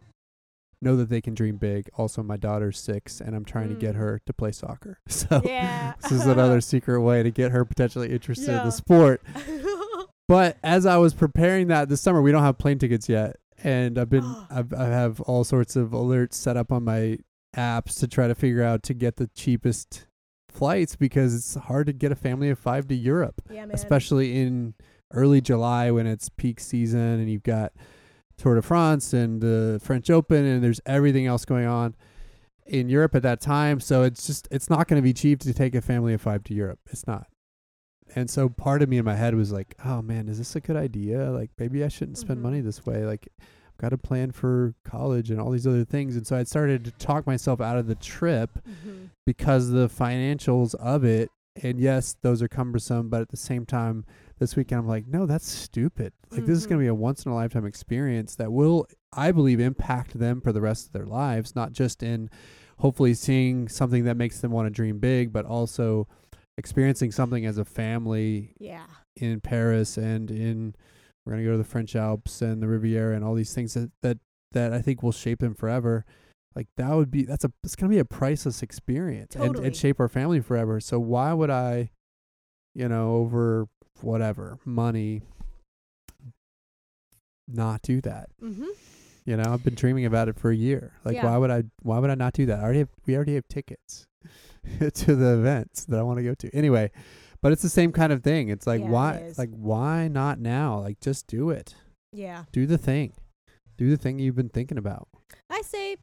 know that they can dream big. Also, my daughter's six, and I'm trying to get Mm. her to play soccer. So yeah. this is another secret way to get her potentially interested in the sport. But as I was preparing that this summer, we don't have plane tickets yet, and I've been. I've, I have all sorts of alerts set up on my apps to try to figure out to get the cheapest flights because it's hard to get a family of five to Europe, yeah, especially in early July when it's peak season and you've got Tour de France and the French Open and there's everything else going on. in Europe at that time. So it's just it's not going to be cheap to take a family of five to Europe. It's not. And so part of me in my head was like, oh man, is this a good idea? Like maybe I shouldn't spend Mhm. money this way. Like I've got a plan for college and all these other things. And so I started to talk myself out of the trip Mm-hmm. because the financials of it and yes those are cumbersome but at the same time this weekend i'm like no that's stupid like this is going to be a once in a lifetime experience that will i believe impact them for the rest of their lives not just in hopefully seeing something that makes them want to dream big but also experiencing something as a family Yeah. in paris and in we're going to go to the french alps and the riviera and all these things that that, that i think will shape them forever like that would be that's a it's gonna be a priceless experience and, and shape our family forever. So why would I, you know, over whatever money, not do that? Mm-hmm. You know, I've been dreaming about it for a year. Like Yeah. why would I? Why would I not do that? I already have we already have tickets to the events that I want to go to. Anyway, but it's the same kind of thing. It's like Yeah, why? is. Like why not now? Like just do it. Yeah. Do the thing. Do the thing you've been thinking about. I say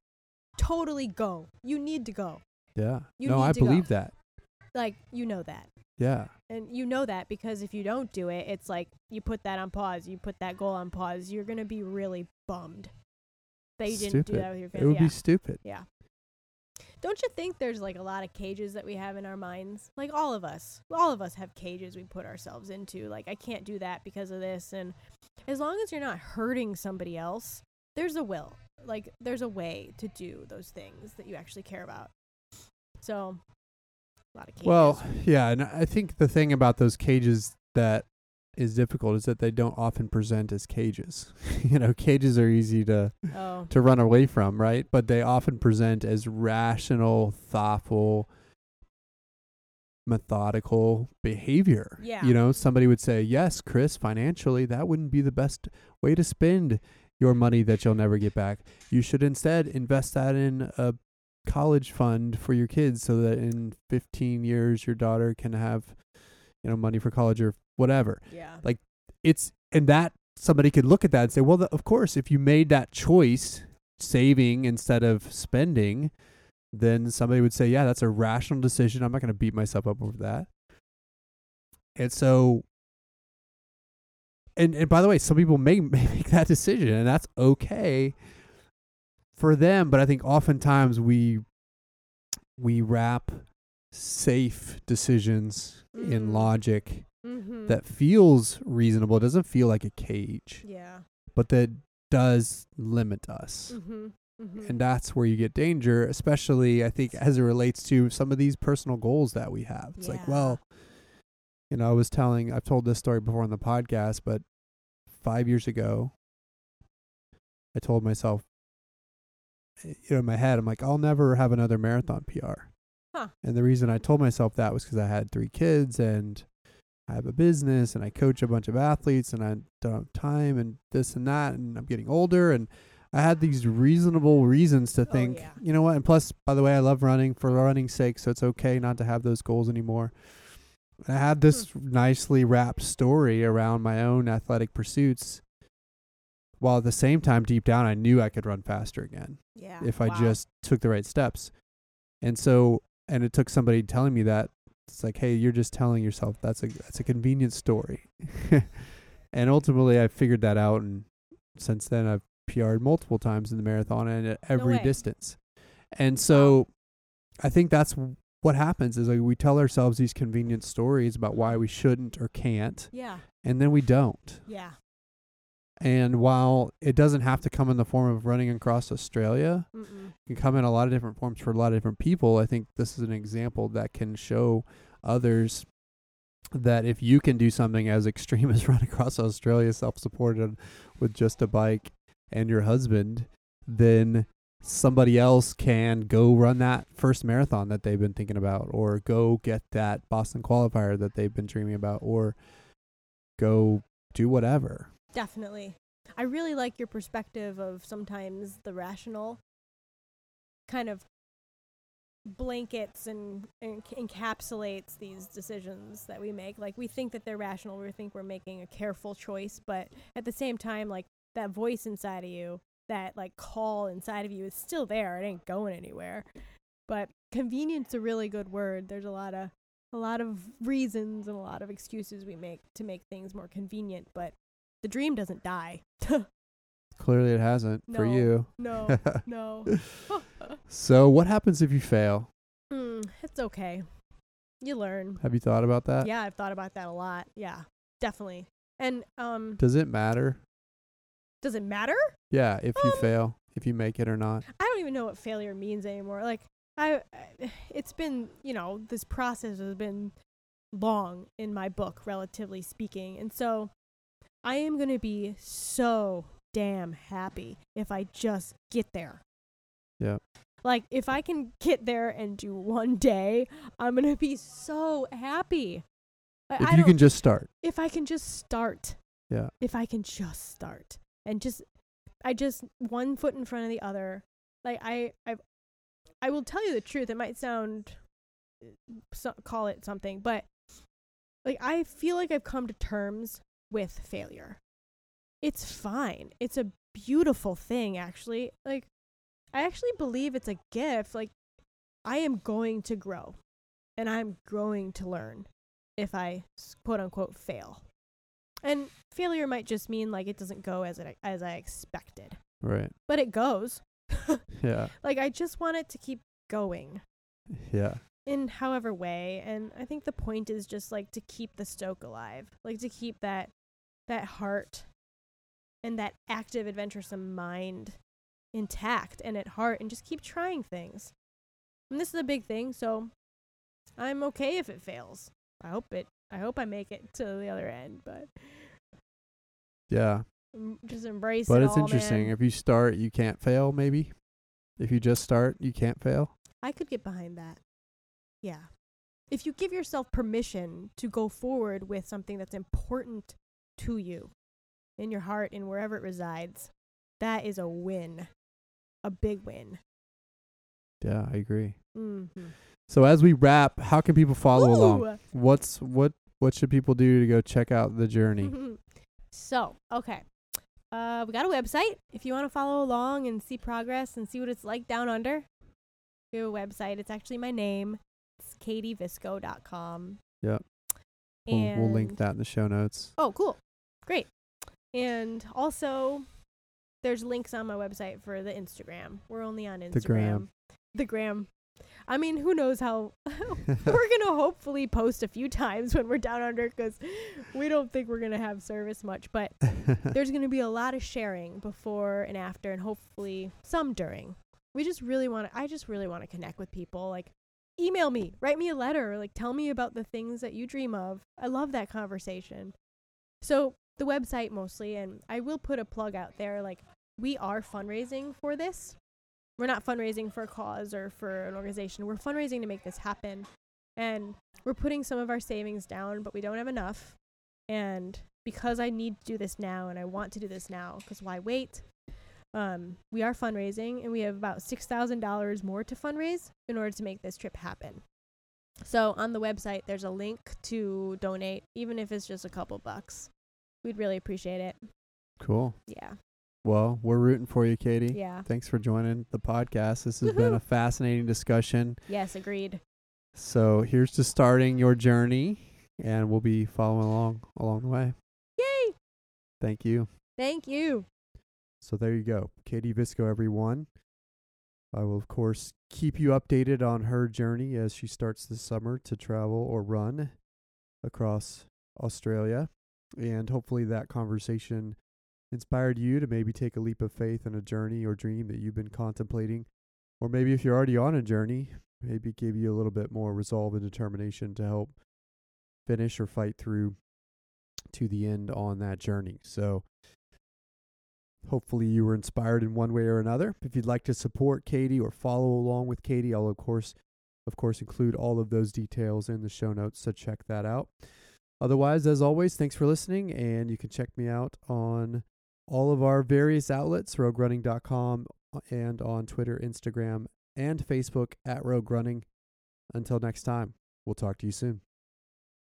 totally go. You need to go. Yeah. You no, I to go. believe that. Like, you know that. Yeah. And you know that because if you don't do it, it's like you put that on pause. You put that goal on pause. You're going to be really bummed that you didn't do that with your family. It would Yeah. be stupid. yeah. Don't you think there's like a lot of cages that we have in our minds? Like all of us. All of us have cages we put ourselves into. Like I can't do that because of this and as long as you're not hurting somebody else, there's a will. Like there's a way to do those things that you actually care about. So a lot of cages. Well, yeah, and I think the thing about those cages that is difficult is that they don't often present as cages. you know, cages are easy to oh, to run away from, right? But they often present as rational, thoughtful, methodical behavior. Yeah. You know, somebody would say, "Yes, Chris, financially that wouldn't be the best way to spend your money that you'll never get back. You should instead invest that in a college fund for your kids so that in 15 years your daughter can have you know money for college or whatever." yeah. like, it's and that somebody could look at that and say, well, the, of course, if you made that choice, saving instead of spending, then somebody would say, yeah, that's a rational decision. I'm not going to beat myself up over that. And so, and and by the way, some people may, may make that decision, and that's okay for them. But I think oftentimes we we wrap safe decisions in Mm. logic mm-hmm. that feels reasonable. It doesn't feel like a cage, yeah. but that does limit us. Mm-hmm. Mm-hmm. And that's where you get danger, especially I think as it relates to some of these personal goals that we have. It's like, well, you know, I was telling, I've told this story before on the podcast, but five years ago, I told myself, eh, you know, in my head, I'm like, I'll never have another marathon PR. Huh. And the reason I told myself that was because I had three kids and I have a business and I coach a bunch of athletes and I don't have time and this and that and I'm getting older and I had these reasonable reasons to oh, think, Oh, yeah. you know what? And plus, by the way, I love running for running's sake, so it's okay not to have those goals anymore. I had this hmm. nicely wrapped story around my own athletic pursuits, while at the same time, deep down, I knew I could run faster again yeah. if I Wow. just took the right steps. And so, and it took somebody telling me that it's like, hey, you're just telling yourself that's a that's a convenient story. and ultimately, I figured that out, and since then, I've PR'd multiple times in the marathon and at every way. distance. And so, I think that's what happens is like we tell ourselves these convenient stories about why we shouldn't or can't, Yeah. and then we don't. Yeah. And while it doesn't have to come in the form of running across Australia, Mm-mm. can come in a lot of different forms for a lot of different people. I think this is an example that can show others that if you can do something as extreme as run across Australia self supported with just a bike and your husband, then somebody else can go run that first marathon that they've been thinking about or go get that Boston qualifier that they've been dreaming about or go do whatever. Definitely. I really like your perspective of sometimes the rational kind of blankets and, and encapsulates these decisions that we make. Like we think that they're rational, we think we're making a careful choice, but at the same time, like that voice inside of you that like call inside of you is still there. It ain't going anywhere. But convenience a really good word. There's a lot of a lot of reasons and a lot of excuses we make to make things more convenient, but the dream doesn't die. Clearly, it hasn't for you. no, no. So, what happens if you fail? Mm, it's okay. You learn. Have you thought about that? yeah, I've thought about that a lot. Yeah, definitely. And um, Does it matter? does it matter? Yeah, if you Um, fail, if you make it or not. I don't even know what failure means anymore. Like I, I it's been, you know, this process has been long in my book relatively speaking. And so I am going to be so damn happy if I just get there. Yeah. Like if I can get there and do one day, I'm going to be so happy. If I you can just start. if I can just start. Yeah. If I can just start and just I just one foot in front of the other. Like I I I will tell you the truth. It might sound uh, so, call it something, but like I feel like I've come to terms with failure. It's fine. It's a beautiful thing actually. Like I actually believe it's a gift. Like I am going to grow and I'm going to learn if I s- quote unquote fail. And failure might just mean like it doesn't go as it as I expected, Right. but it goes. Yeah. like I just want it to keep going Yeah. in however way, and I think the point is just like to keep the stoke alive, like to keep that that heart and that active adventuresome mind intact and at heart and just keep trying things. And this is a big thing, so I'm okay if it fails. I hope it I hope I make it to the other end, but Yeah. just embrace But it But it's all, interesting. man. If you start, you can't fail, maybe. If you just start, you can't fail. I could get behind that. Yeah. If you give yourself permission to go forward with something that's important to you in your heart and wherever it resides, that is a win. A big win. Yeah, I agree. Mm-hmm. So as we wrap, how can people follow along? What's what what should people do to go check out the journey? so, okay. Uh, we got a website. If you want to follow along and see progress and see what it's like down under, we have a website. It's actually my name. It's katievisco.com. Yep. We'll, we'll link that in the show notes. Oh, cool. Great. And also, there's links on my website for the Instagram. We're only on Instagram. The gram. The gram. I mean, who knows how. we're going to hopefully post a few times when we're down under because we don't think we're going to have service much. But there's going to be a lot of sharing before and after, and hopefully some during. We just really want to, I just really want to connect with people. Like, email me, write me a letter, like, tell me about the things that you dream of. I love that conversation. So, the website mostly, and I will put a plug out there. Like, we are fundraising for this. We're not fundraising for a cause or for an organization. We're fundraising to make this happen. And we're putting some of our savings down, but we don't have enough. And because I need to do this now and I want to do this now, because why wait? Um, we are fundraising and we have about $6,000 more to fundraise in order to make this trip happen. So on the website, there's a link to donate, even if it's just a couple bucks. We'd really appreciate it. cool. Yeah. Well, we're rooting for you, Katie. Yeah. Thanks for joining the podcast. This has been a fascinating discussion. Yes, agreed. So here's to starting your journey, and we'll be following along along the way. Yay! Thank you. Thank you. So there you go, Katie Visco, everyone. I will of course keep you updated on her journey as she starts this summer to travel or run across Australia, and hopefully that conversation inspired you to maybe take a leap of faith in a journey or dream that you've been contemplating, or maybe if you're already on a journey, maybe give you a little bit more resolve and determination to help finish or fight through to the end on that journey. So hopefully you were inspired in one way or another. If you'd like to support Katie or follow along with Katie, I'll of course of course include all of those details in the show notes, so check that out. Otherwise, as always, thanks for listening and you can check me out on all of our various outlets, roguerunning.com uh, and on Twitter, Instagram, and Facebook at Rogue Running. Until next time, we'll talk to you soon.